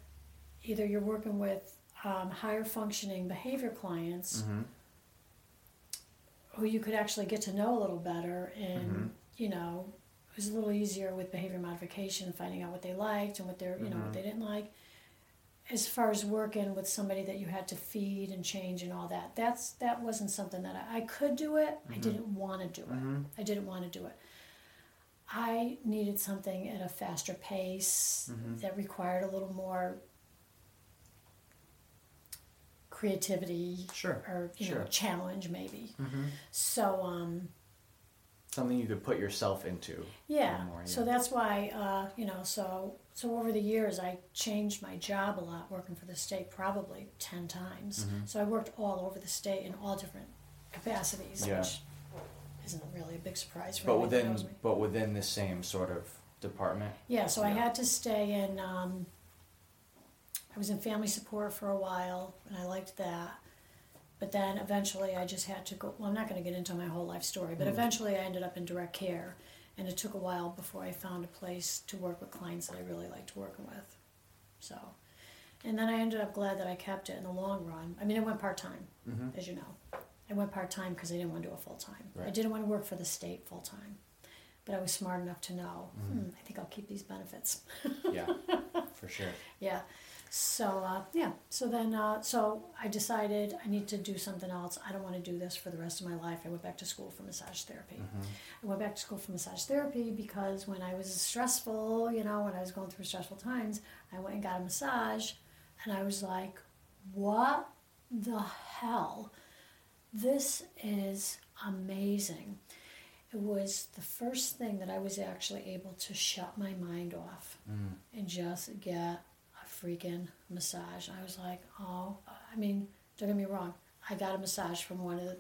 either you're working with um, higher functioning behavior clients Mhm. who you could actually get to know a little better and Mhm. you know it was a little easier with behavior modification finding out what they liked and what they are you know what Mhm. they didn't like as far as working with somebody that you had to feed and change and all that that's that wasn't something that i, I could do it i didn't want to do it Mhm. i didn't want to do it i needed something at a faster pace Mhm. that required a little more creativity Sure. or you know challenge maybe Mhm. so um Something you could put yourself into. yeah More, so that's why uh you know so so over the years i changed my job a lot working for the state probably 10 times Mhm. so i worked all over the state in all different capacities Yeah. which isn't really a big surprise for But anybody within me. but within the same sort of department. Yeah, so I had to stay in. Um, I was in family support for a while, and I liked that. But then eventually, I just had to go. Well, I'm not going to get into my whole life story, but Mm. eventually, I ended up in direct care, and it took a while before I found a place to work with clients that I really liked working with. So, and then I ended up glad that I kept it in the long run. I mean, I went part time, Mhm. as you know. I went part time because I didn't want to do it full time. I didn't want to work for the state full time. But I was smart enough to know, Mm-hmm. hmm, I think I'll keep these benefits. Yeah. for sure. [LAUGHS] Yeah. So uh, yeah. So then, uh, so I decided I need to do something else. I don't want to do this for the rest of my life. I went back to school for massage therapy. Mm-hmm. I went back to school for massage therapy because when I was stressful, you know, when I was going through stressful times, I went and got a massage, and I was like, "What the hell? This is amazing." It was the first thing that I was actually able to shut my mind off Mm. and just get freaking massage. I was like, oh, I mean, don't get me wrong. I got a massage from one of the,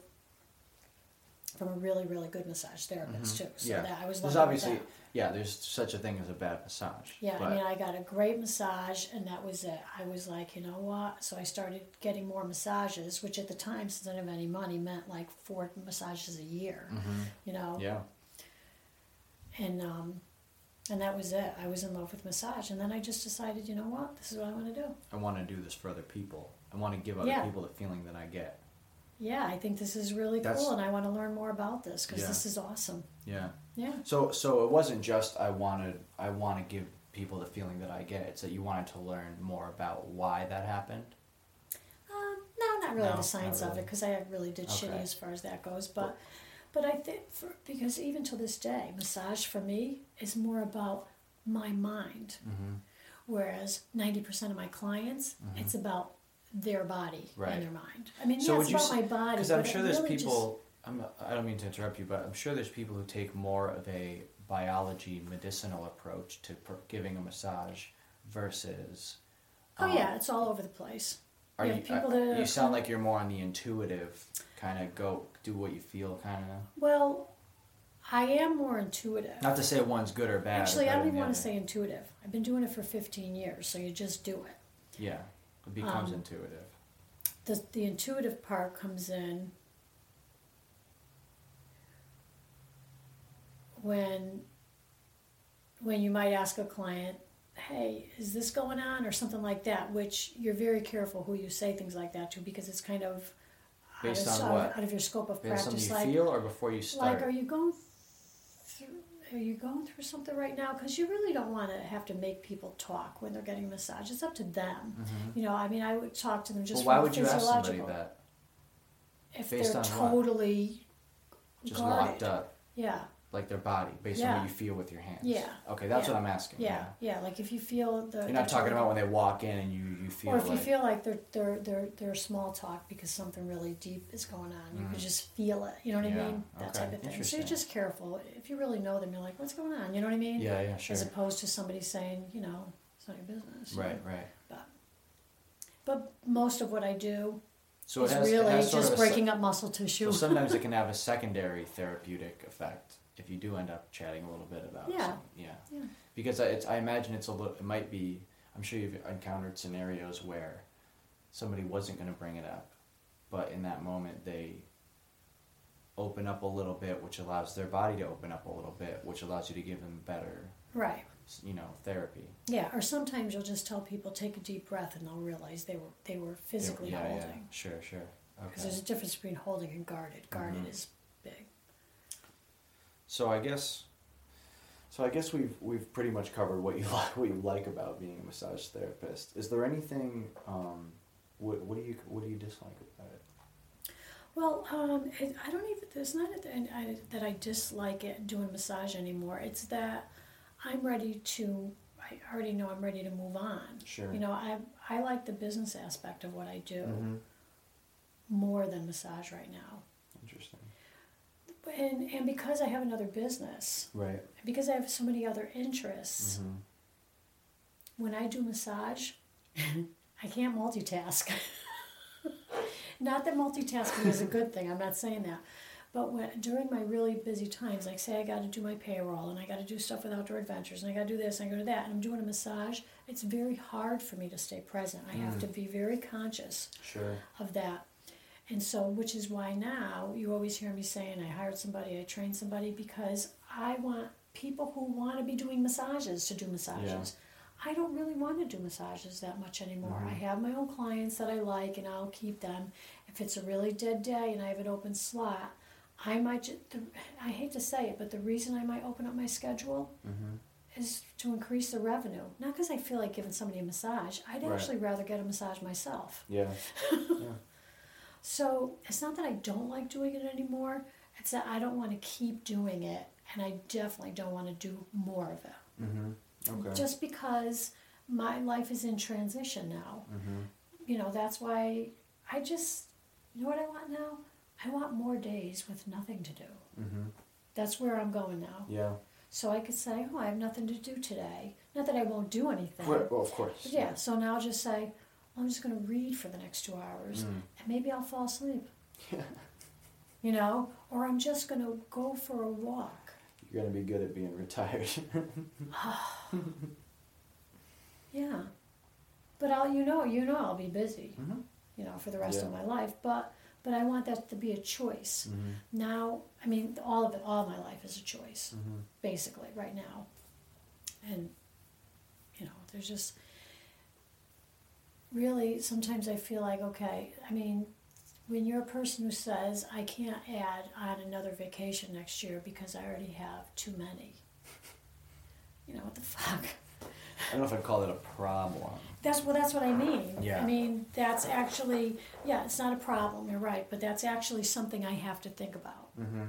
from a really, really good massage therapist too. So Mm-hmm. yeah. that I was There's obviously that. yeah. There's such a thing as a bad massage. Yeah, but, I mean, I got a great massage, and that was it. I was like, you know what? So I started getting more massages, which at the time, since I didn't have any money, meant like four massages a year. Mhm. You know, Yeah. and um, and that was it. I was in love with massage, and then I just decided, you know what? This is what I want to do. I want to do this for other people. I want to give other Yeah. people the feeling that I get. Yeah, I think this is really That's- cool, and I want to learn more about this because Yeah. this is awesome. Yeah. Yeah. So so it wasn't just I wanted I want to give people the feeling that I get. It's that you wanted to learn more about why that happened. Um, no, not really No, the science not of it because I really did shitty as far as that goes. But, but I think for, because even to this day, massage for me is more about my mind, Mm-hmm. whereas ninety percent of my clients, it's about their body Right. and their mind. I mean, So yeah, it's about say- my body, Because I'm sure there's really people. I'm, I don't mean to interrupt you, but I'm sure there's people who take more of a biology medicinal approach to per- giving a massage versus. Oh um, yeah, it's all over the place. Are Yeah, you? people uh, you sound like you're more on the intuitive kind of go do what you feel kind of. Well, I am more intuitive. Not to say one's good or bad. Actually, I don't even want to say intuitive. I've been doing it for 15 years, so you just do it. Yeah, it becomes Um, intuitive. The, the intuitive part comes in when when you might ask a client, "Hey, is this going on?" or something like that, which you're very careful who you say things like that to because it's kind of Based out, of, on what? out of your scope of Based on practice. you Like, feel or before you start. like, are you going through? Are you going through something right now? Because you really don't want to have to make people talk when they're getting a massage. It's up to them. You know, I mean, I would talk to them just Mm-hmm. well, why would you ask somebody that? if Based they're on what? totally Just guarded. locked up. Yeah, like their body based on what you feel with your hands. Yeah. Okay, that's Yeah. what I'm asking. Yeah, yeah. Like if you feel the. You're not talking about when they walk in and you, you feel Or if you feel like they're they're they're they're small talk because something really deep is going on, you Mm. can just feel it. You know what Yeah, I mean? That okay, type of thing. So you're just careful. If you really know them, you're like, what's going on? You know what I mean? yeah, yeah, sure. As opposed to somebody saying, you know, it's not your business. Right, right. But but most of what I do So it is has, it really just a se- breaking up muscle tissue. So sometimes it can [LAUGHS] have a secondary therapeutic effect if you do end up chatting a little bit about Yeah. some, yeah. yeah. Because I- it's I imagine it's a little it might be I'm sure you've encountered scenarios where somebody wasn't going to bring it up, but in that moment they open up a little bit, which allows their body to open up a little bit, which allows you to give them better, Right. you know, therapy. Yeah. Or sometimes you'll just tell people take a deep breath and they'll realize they were they were physically yeah, holding. Yeah, sure, sure. Because Okay. there's a difference between holding and guarded. Guarded Mhm. is. So I guess, so I guess we've we've pretty much covered what you [LAUGHS] like what you like about being a massage therapist. Is there anything? Um, what what do you what do you dislike about it? Well, um, it, I don't even. It's not that I, that I dislike it doing massage anymore. It's that I'm ready to. I already know I'm ready to move on. Sure. You know, I I like the business aspect of what I do Mm-hmm. more than massage right now. And and because I have another business, Right. because I have so many other interests, Mm-hmm. when I do massage, I can't multitask. [LAUGHS] not that multitasking is a good thing, I'm not saying that. But when, during my really busy times, like say I got to do my payroll and I got to do stuff with Outdoor Adventures and I got to do this and I go to that and I'm doing a massage, it's very hard for me to stay present. I have to be very conscious Sure. of that. And so, which is why now you always hear me saying, I hired somebody, I trained somebody, because I want people who want to be doing massages to do massages. I don't really want to do massages that much anymore. I have my own clients that I like and I'll keep them. If it's a really dead day and I have an open slot, I might, ju- the, I hate to say it, but the reason I might open up my schedule Mm-hmm. is to increase the revenue. Not because I feel like giving somebody a massage. I'd Right. actually rather get a massage myself. Yeah. [LAUGHS] yeah. So it's not that I don't like doing it anymore. It's that I don't want to keep doing it, and I definitely don't want to do more of it. Mm-hmm. Okay. Just because my life is in transition now. mm-hmm. You know, that's why I just, you know what I want now? I want more days with nothing to do. Mm-hmm. That's where I'm going now. Yeah. So I could say, oh, I have nothing to do today. Not that I won't do anything. Well, of course. But yeah, so now I'll just say, I'm just going to read for the next two hours, Mm. and maybe I'll fall asleep. Yeah. [LAUGHS] You know, or I'm just going to go for a walk. You're gonna be good at being retired. [LAUGHS] [SIGHS] Yeah. But I'll, you know, you know, I'll be busy. mm-hmm. You know, for the rest of my life. But, but I want that to be a choice. Mm-hmm. Now, I mean, all of it, all of my life is a choice, Mm-hmm. basically, right now. And, you know, there's just really sometimes I feel like, okay, I mean, when you're a person who says, I can't add on another vacation next year because I already have too many, [LAUGHS] you know, what the fuck? I don't know if I'd call it a problem. That's well. That's what I mean. Yeah. I mean, that's actually yeah. It's not a problem. You're right, but that's actually something I have to think about. Mm-hmm.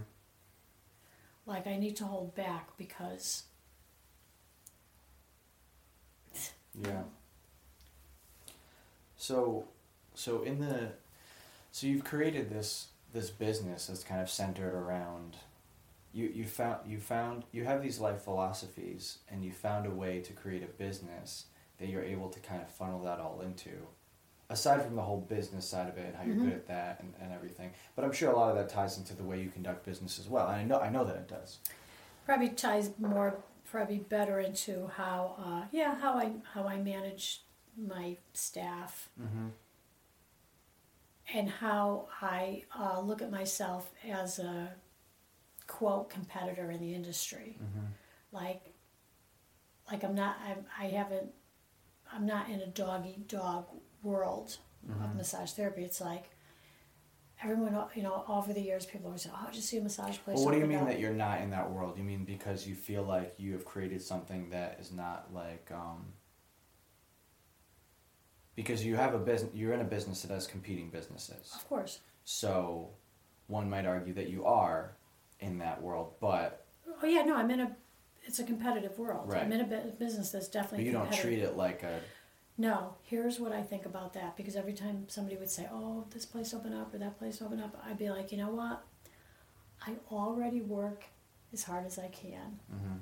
Like I need to hold back because Yeah. So, so in the, so you've created this this business that's kind of centered around, you you found you found you have these life philosophies and you found a way to create a business that you're able to kind of funnel that all into. Aside from the whole business side of it, and how you're Mhm. good at that and, and everything, but I'm sure a lot of that ties into the way you conduct business as well. And I know I know that it does. probably ties more probably better into how uh, yeah how I how I manage my staff Mm-hmm. and how I uh, look at myself as a quote competitor in the industry. Mm-hmm. like like I'm not I'm, I haven't I'm not in a dog eat dog world Mm-hmm. of massage therapy. It's like everyone you know over the years people always say, "Oh, just see a massage place?" Well, what do you mean up?" that you're not in that world? You mean because you feel like you have created something that is not like um, because you have a business, you're in a business that has competing businesses. Of course, So, one might argue that you are in that world, but Oh yeah, no, I'm in a. It's a competitive world. Right. I'm in a business that's But definitely. you don't treat it like a No, here's what I think about that because every time somebody would say, "Oh, this place opened up or that place opened up," I'd be like, you know what? I already work as hard as I can. Mhm.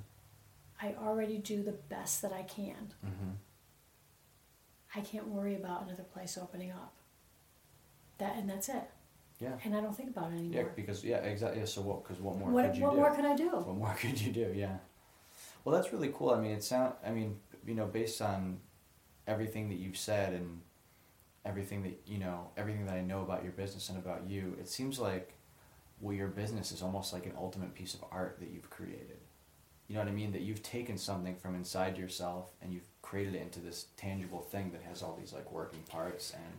I already do the best that I can. Mhm. I can't worry about another place opening up. That and that's it. yeah And I don't think about it anymore. yeah because yeah exactly yeah, so what because what more what could you what do more can I do? what more [LAUGHS] could you do yeah well that's really cool I mean it sound I mean you know based on everything that you've said and everything that you know everything that I know about your business and about you it seems like well your business is almost like an ultimate piece of art that you've created you know what I mean that you've taken something from inside yourself and you've created it into this tangible thing that has all these like working parts and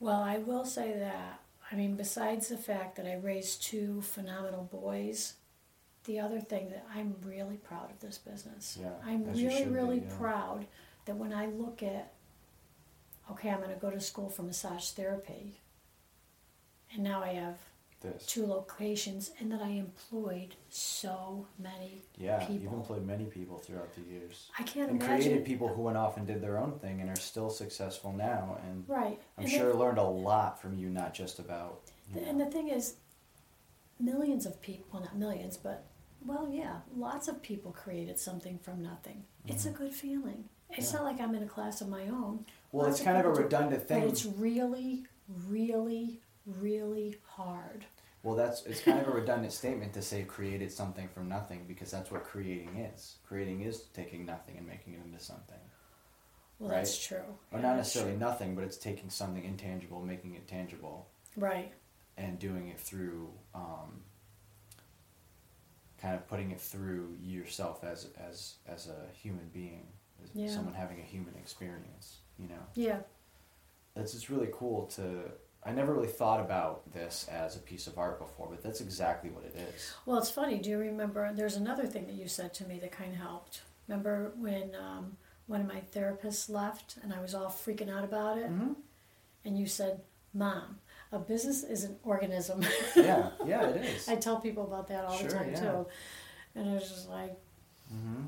Well, I will say that. I mean, besides the fact that I raised two phenomenal boys, the other thing that I'm really proud of this business. Yeah, I'm you really, be, really yeah. proud that when I look at, okay, I'm going to go to school for massage therapy, and now I have this two locations, and that I employed so many yeah you've employed many people throughout the years I can't and imagine. created people who went off and did their own thing and are still successful now and Right. i'm and sure learned a lot from you not just about The- And the thing is, millions of people, well, not millions, but, well, yeah, lots of people created something from nothing. It's a good feeling. It's Mm-hmm. Yeah. not like I'm in a class of my own. well Lots it's kind of a people do, redundant But thing it's really, really, really hard. Well that's it's kind of a redundant statement to say created something from nothing because that's what creating is creating is taking nothing and making it into something Well, Right. that's true. or Yeah, not necessarily true. nothing but it's taking something intangible making it tangible Right. and doing it through um, kind of putting it through yourself as as as a human being as Yeah. someone having a human experience you know Yeah. it's it's really cool to I never really thought about this as a piece of art before but that's exactly what it is Well, it's funny. Do you remember? There's another thing that you said to me that kind of helped. Remember when um, one of my therapists left and I was all freaking out about it? mm-hmm. And you said, Mom, a business is an organism. yeah yeah [LAUGHS] it is I tell people about that all Sure, the time yeah. too. And it was just like, hmm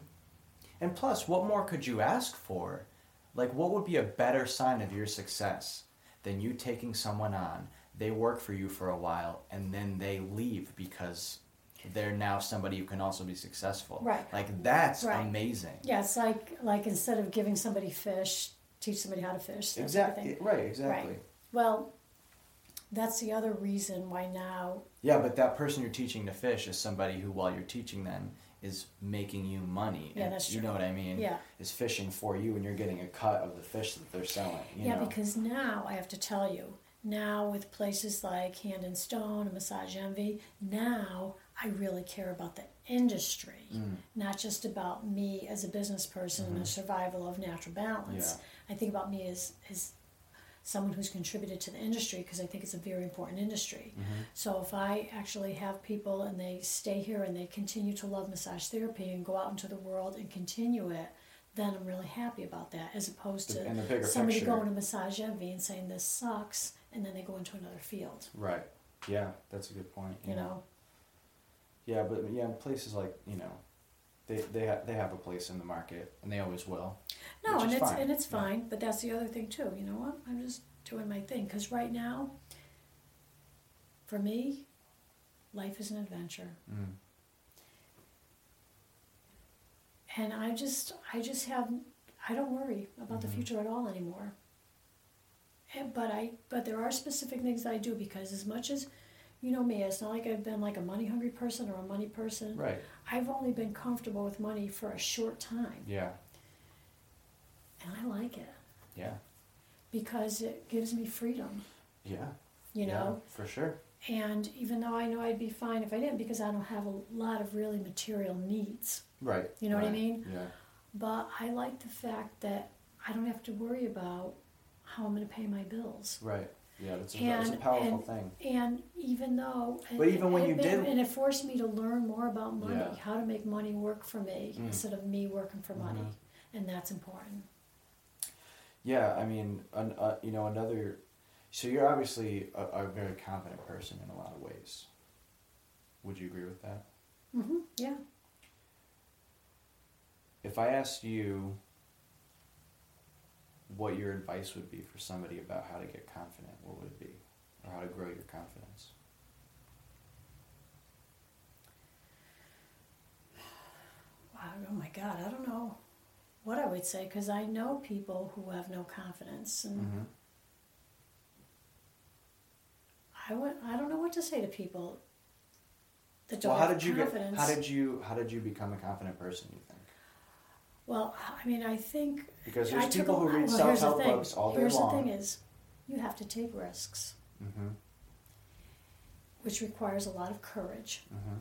And plus, what more could you ask for? Like, what would be a better sign of your success than you taking someone on, they work for you for a while, and then they leave because they're now somebody who can also be successful? Right. Like, that's Right. amazing. yeah, it's like like instead of giving somebody fish, teach somebody how to fish. that sort of Exactly. Right, exactly. Right. Well, that's the other reason why now. Yeah, but that person you're teaching to fish is somebody who, while you're teaching them, is making you money. Yeah, and that's You know what I mean? Yeah. Is fishing for you, and you're getting a cut of the fish that they're selling. You yeah, know? because now I have to tell you, now with places like Hand and Stone and Massage Envy, now I really care about the industry, Mm. not just about me as a business person and the survival of natural balance. Mm-hmm. Yeah. I think about me as, as someone who's contributed to the industry because I think it's a very important industry. Mm-hmm. So if I actually have people and they stay here and they continue to love massage therapy and go out into the world and continue it, then I'm really happy about that as opposed to and the bigger somebody picture. going to massage envy and saying this sucks and then they go into another field. Right. Yeah, that's a good point. You yeah. know? Yeah, but yeah, places like you know, they they ha- they have a place in the market, and they always will. No, and it's fine. and it's Yeah. fine, but that's the other thing too. You know what? I'm just doing my thing because right now, for me, life is an adventure. Mm. and I just I just have I don't worry about the Mhm. future at all anymore. And, but I but there are specific things that I do because as much as you know me, it's not like I've been like a money hungry person or a money person. Right. I've only been comfortable with money for a short time, Yeah. and I like it Yeah. because it gives me freedom. Yeah. You Yeah, know, for sure. and even though I know I'd be fine if I didn't, because I don't have a lot of really material needs. Right. You know what I mean? Yeah. But I like the fact that I don't have to worry about how I'm going to pay my bills. Right. Yeah. That's a, that's a powerful and- thing. And even though, But even when you and- did- and it forced me to learn more about money, Yeah. how to make money work for me Mm. instead of me working for money, Mhm. and that's important. Yeah. I mean, an, uh, you know, another. So you're obviously a, a very confident person in a lot of ways. Would you agree with that? hmm Yeah. If I asked you what your advice would be for somebody about how to get confident, what would it be? Or how to grow your confidence? Wow, oh my God, I don't know what I would say because I know people who have no confidence, and Mm-hmm. I would, I don't know what to say to people that don't Well, how did you get? How did you? How did you become a confident person? You think? Well, I mean, I think Because I there's took people a, who read well, self here's the help thing. books all day here's long. the thing is, you have to take risks, Mm-hmm. which requires a lot of courage, Mm-hmm.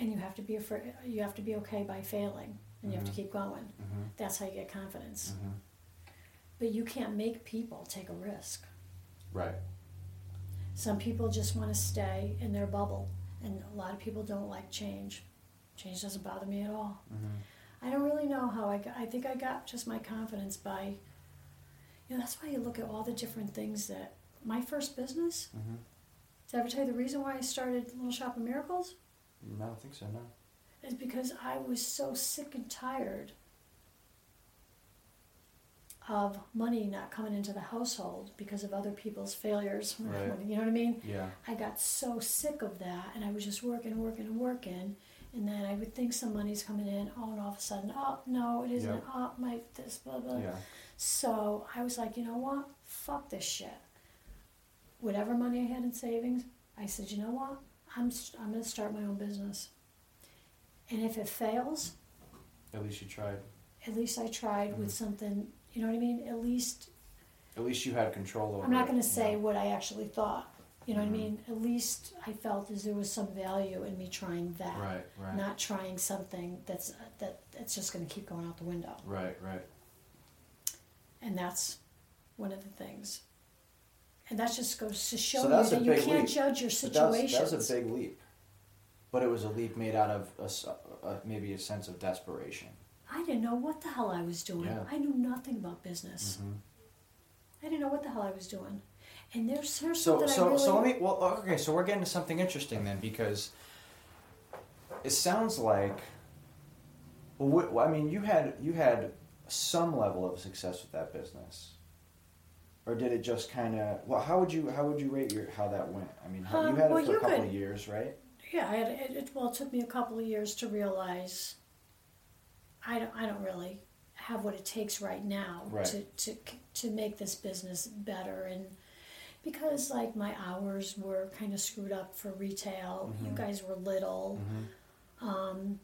and you have to be afraid. You have to be okay by failing, and you have to keep going. Mm-hmm. That's how you get confidence. Mm-hmm. But you can't make people take a risk. Right. Some people just want to stay in their bubble, and a lot of people don't like change. Change doesn't bother me at all. I don't really know how I got, I think I got just my confidence by, you know, that's why you look at all the different things that, my first business, Mm-hmm. did I ever tell you the reason why I started Little Shop of Miracles? No, I don't think so. No. Is because I was so sick and tired of money not coming into the household because of other people's failures. [LAUGHS] Right. You know what I mean? Yeah. I got so sick of that, and I was just working, working, and working. And then I would think some money's coming in, oh, and all of a sudden, oh, no, it isn't. Yeah. Oh, my this, blah, blah. Yeah. So I was like, you know what? Fuck this shit. Whatever money I had in savings, I said, you know what? I'm, st- I'm going to start my own business. And if it fails, At least you tried. at least I tried with Mhm. something, you know what I mean? At least, At least you had control over. I'm not going to you say know? what I actually thought. You know Mhm. what I mean? At least I felt as there was some value in me trying that. Right. Right. Not trying something that's that that's just going to keep going out the window. Right. Right. And that's one of the things. And that just goes to show So you that you can't leap. judge your But that was, situations. that a big leap. But it was a leap made out of a s a maybe a sense of desperation. I didn't know what the hell I was doing. Yeah. I knew nothing about business. Mhm. I didn't know what the hell I was doing. And there's So something I so really so let me. Well, okay. So we're getting to something interesting then because it sounds like. Well, I mean, you had you had some level of success with that business, or did it just kind of? Well, how would you how would you rate your how that went? I mean, how, you Um, had well, it for a couple could- of years, right? yeah. I had, it, it, well, it took me a couple of years to realize. I don't I don't really have what it takes right now Right. to to to make this business better and. Because like my hours were kind of screwed up for retail, you Mhm. guys were little. Mm-hmm. Um,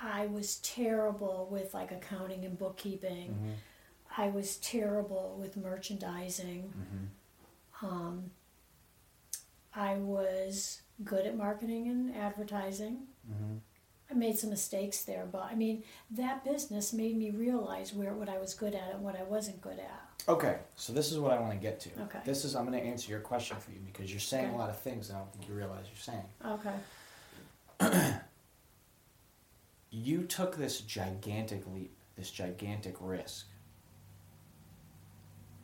I was terrible with like accounting and bookkeeping. Mm-hmm. I was terrible with merchandising. Mm-hmm. Um, I was good at marketing and advertising. Mm-hmm. I made some mistakes there, but I mean that business made me realize where what I was good at and what I wasn't good at. Okay, so this is what I want to get to. Okay. This is I'm going to answer your question for you because you're saying Okay. a lot of things I don't think you realize you're saying. Okay. [CLEARS THROAT] You took this gigantic leap, this gigantic risk,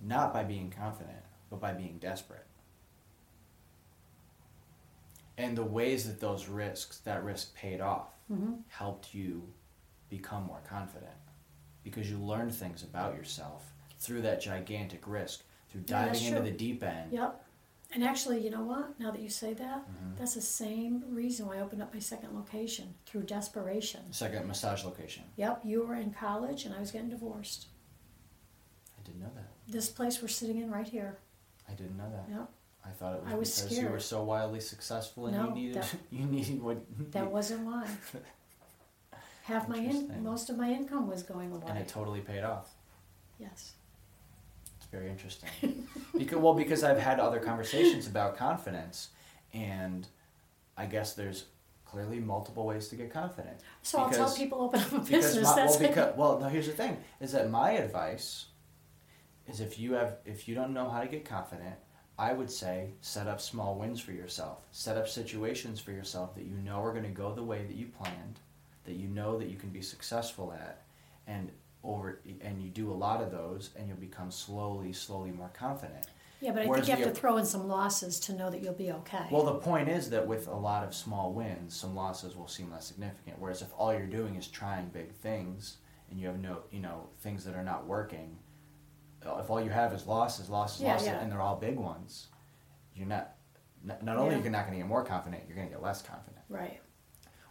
not by being confident, but by being desperate. And the ways that those risks, that risk paid off, Mm-hmm. helped you become more confident because you learned things about yourself through that gigantic risk, through diving that's into true. the deep end. Yep. And actually, you know what? Now that you say that, Mhm. that's the same reason why I opened up my second location through desperation. Second massage location. Yep, you were in college and I was getting divorced. I didn't know that. This place we're sitting in right here. I didn't know that. Yep. I thought it was, I was because you were so wildly successful and No, you needed that- [LAUGHS] you needed what That wasn't why. [LAUGHS] Half my in, most of my income was going away. and it totally paid off. yes. Very interesting. [LAUGHS] because well, because I've had other conversations about confidence, and I guess there's clearly multiple ways to get confident. So I'll tell people open up a Because business. my, That's well, because [LAUGHS] well, no. Here's the thing: is that my advice is if you have if you don't know how to get confident, I would say set up small wins for yourself. Set up situations for yourself that you know are going to go the way that you planned, that you know that you can be successful at, and over and you do a lot of those, and you'll become slowly, slowly more confident. Yeah, but I Whereas think you have to throw in some losses to know that you'll be okay. Well, the point is that with a lot of small wins, some losses will seem less significant. Whereas if all you're doing is trying big things and you have no, you know, things that are not working, uh, if all you have is losses, losses, Yeah, losses, yeah. and they're all big ones, you're not. Not not only Yeah. are you not going to get more confident, you're going to get less confident. right.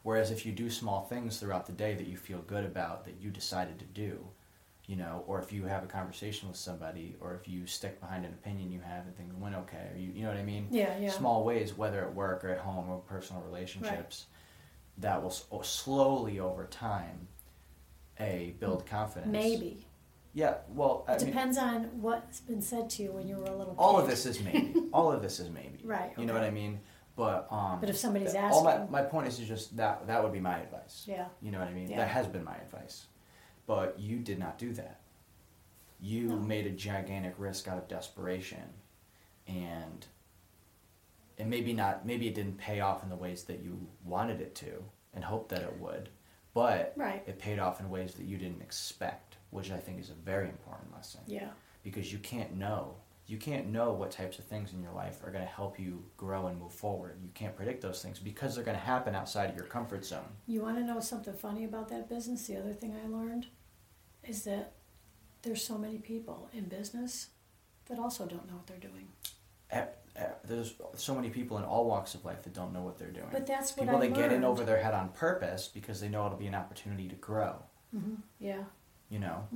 Whereas if you do small things throughout the day that you feel good about, that you decided to do, you know, or if you have a conversation with somebody, or if you stick behind an opinion you have and things went okay, or you, you know what I mean? Yeah, yeah. Small ways, whether at work or at home or personal relationships, that will s- slowly over time, a build confidence. Maybe. Yeah. Well, I It mean, depends on what's been said to you when you were a little all of this is maybe. all of this is maybe. [LAUGHS] Right, You know what I mean? But um. But if somebody's asking. all my my point is, is just that that would be my advice. Yeah. You know what I mean? Yeah. That has been my advice. But you did not do that. You No. made a gigantic risk out of desperation and and maybe not maybe it didn't pay off in the ways that you wanted it to and hoped that it would. But Right. it paid off in ways that you didn't expect, which I think is a very important lesson Yeah. because you can't know. You can't know what types of things in your life are going to help you grow and move forward. You can't predict those things because they're going to happen outside of your comfort zone. You want to know something funny about that business? The other thing I learned is that there's so many people in business that also don't know what they're doing. Eh, eh, There's so many people in all walks of life that don't know what they're doing. But that's what people I that get in over their head on purpose because they know it'll be an opportunity to grow. Mm-hmm. Yeah. You know,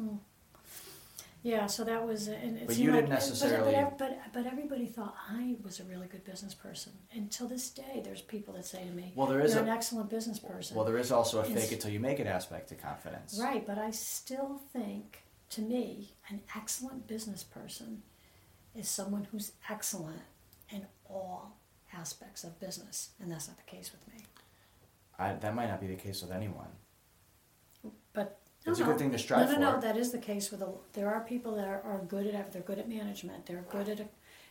Yeah, so that was, and it But seemed you like, didn't but- necessarily- But, but, but everybody thought I was a really good business person. And till this day, there's people that say to me, Well, there is "You're a- an excellent business person." well, there is also a fake it till you make it aspect to confidence. Right, but I still think, to me, an excellent business person is someone who's excellent in all aspects of business, and that's not the case with me. I, that might not be the case with anyone. But no, It's a good thing to strive no, no, for. No, that is the case with a. There are people that are, are good at they're good at management. They're good at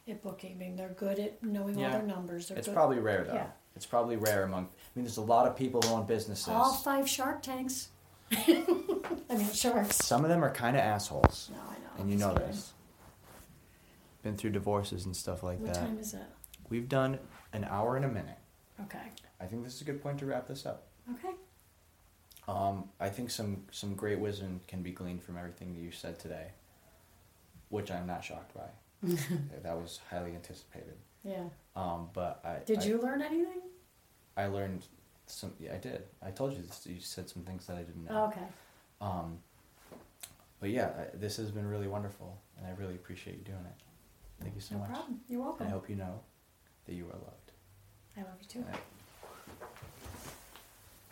at bookkeeping. They're good at knowing all their numbers. They're It's good. probably rare though. Yeah. It's probably rare among. I mean, there's a lot of people who own businesses. all five Shark Tanks. [LAUGHS] I mean sharks. Some of them are kind of assholes, No, I know. and you know just kidding. this. Been through divorces and stuff like What that. What time is it? We've done an hour and a minute. Okay. I think this is a good point to wrap this up. Okay. Um, I think some some great wisdom can be gleaned from everything that you said today, which I'm not shocked by. [LAUGHS] that was highly anticipated. Yeah. Um, but I Did I, you learn anything? I learned some. Yeah, I did. I told you this. You said some things that I didn't know. Oh, okay. Um, but yeah, I, this has been really wonderful, and I really appreciate you doing it. Thank you so no much. problem. You're welcome. I hope you know that you are loved. I love you too.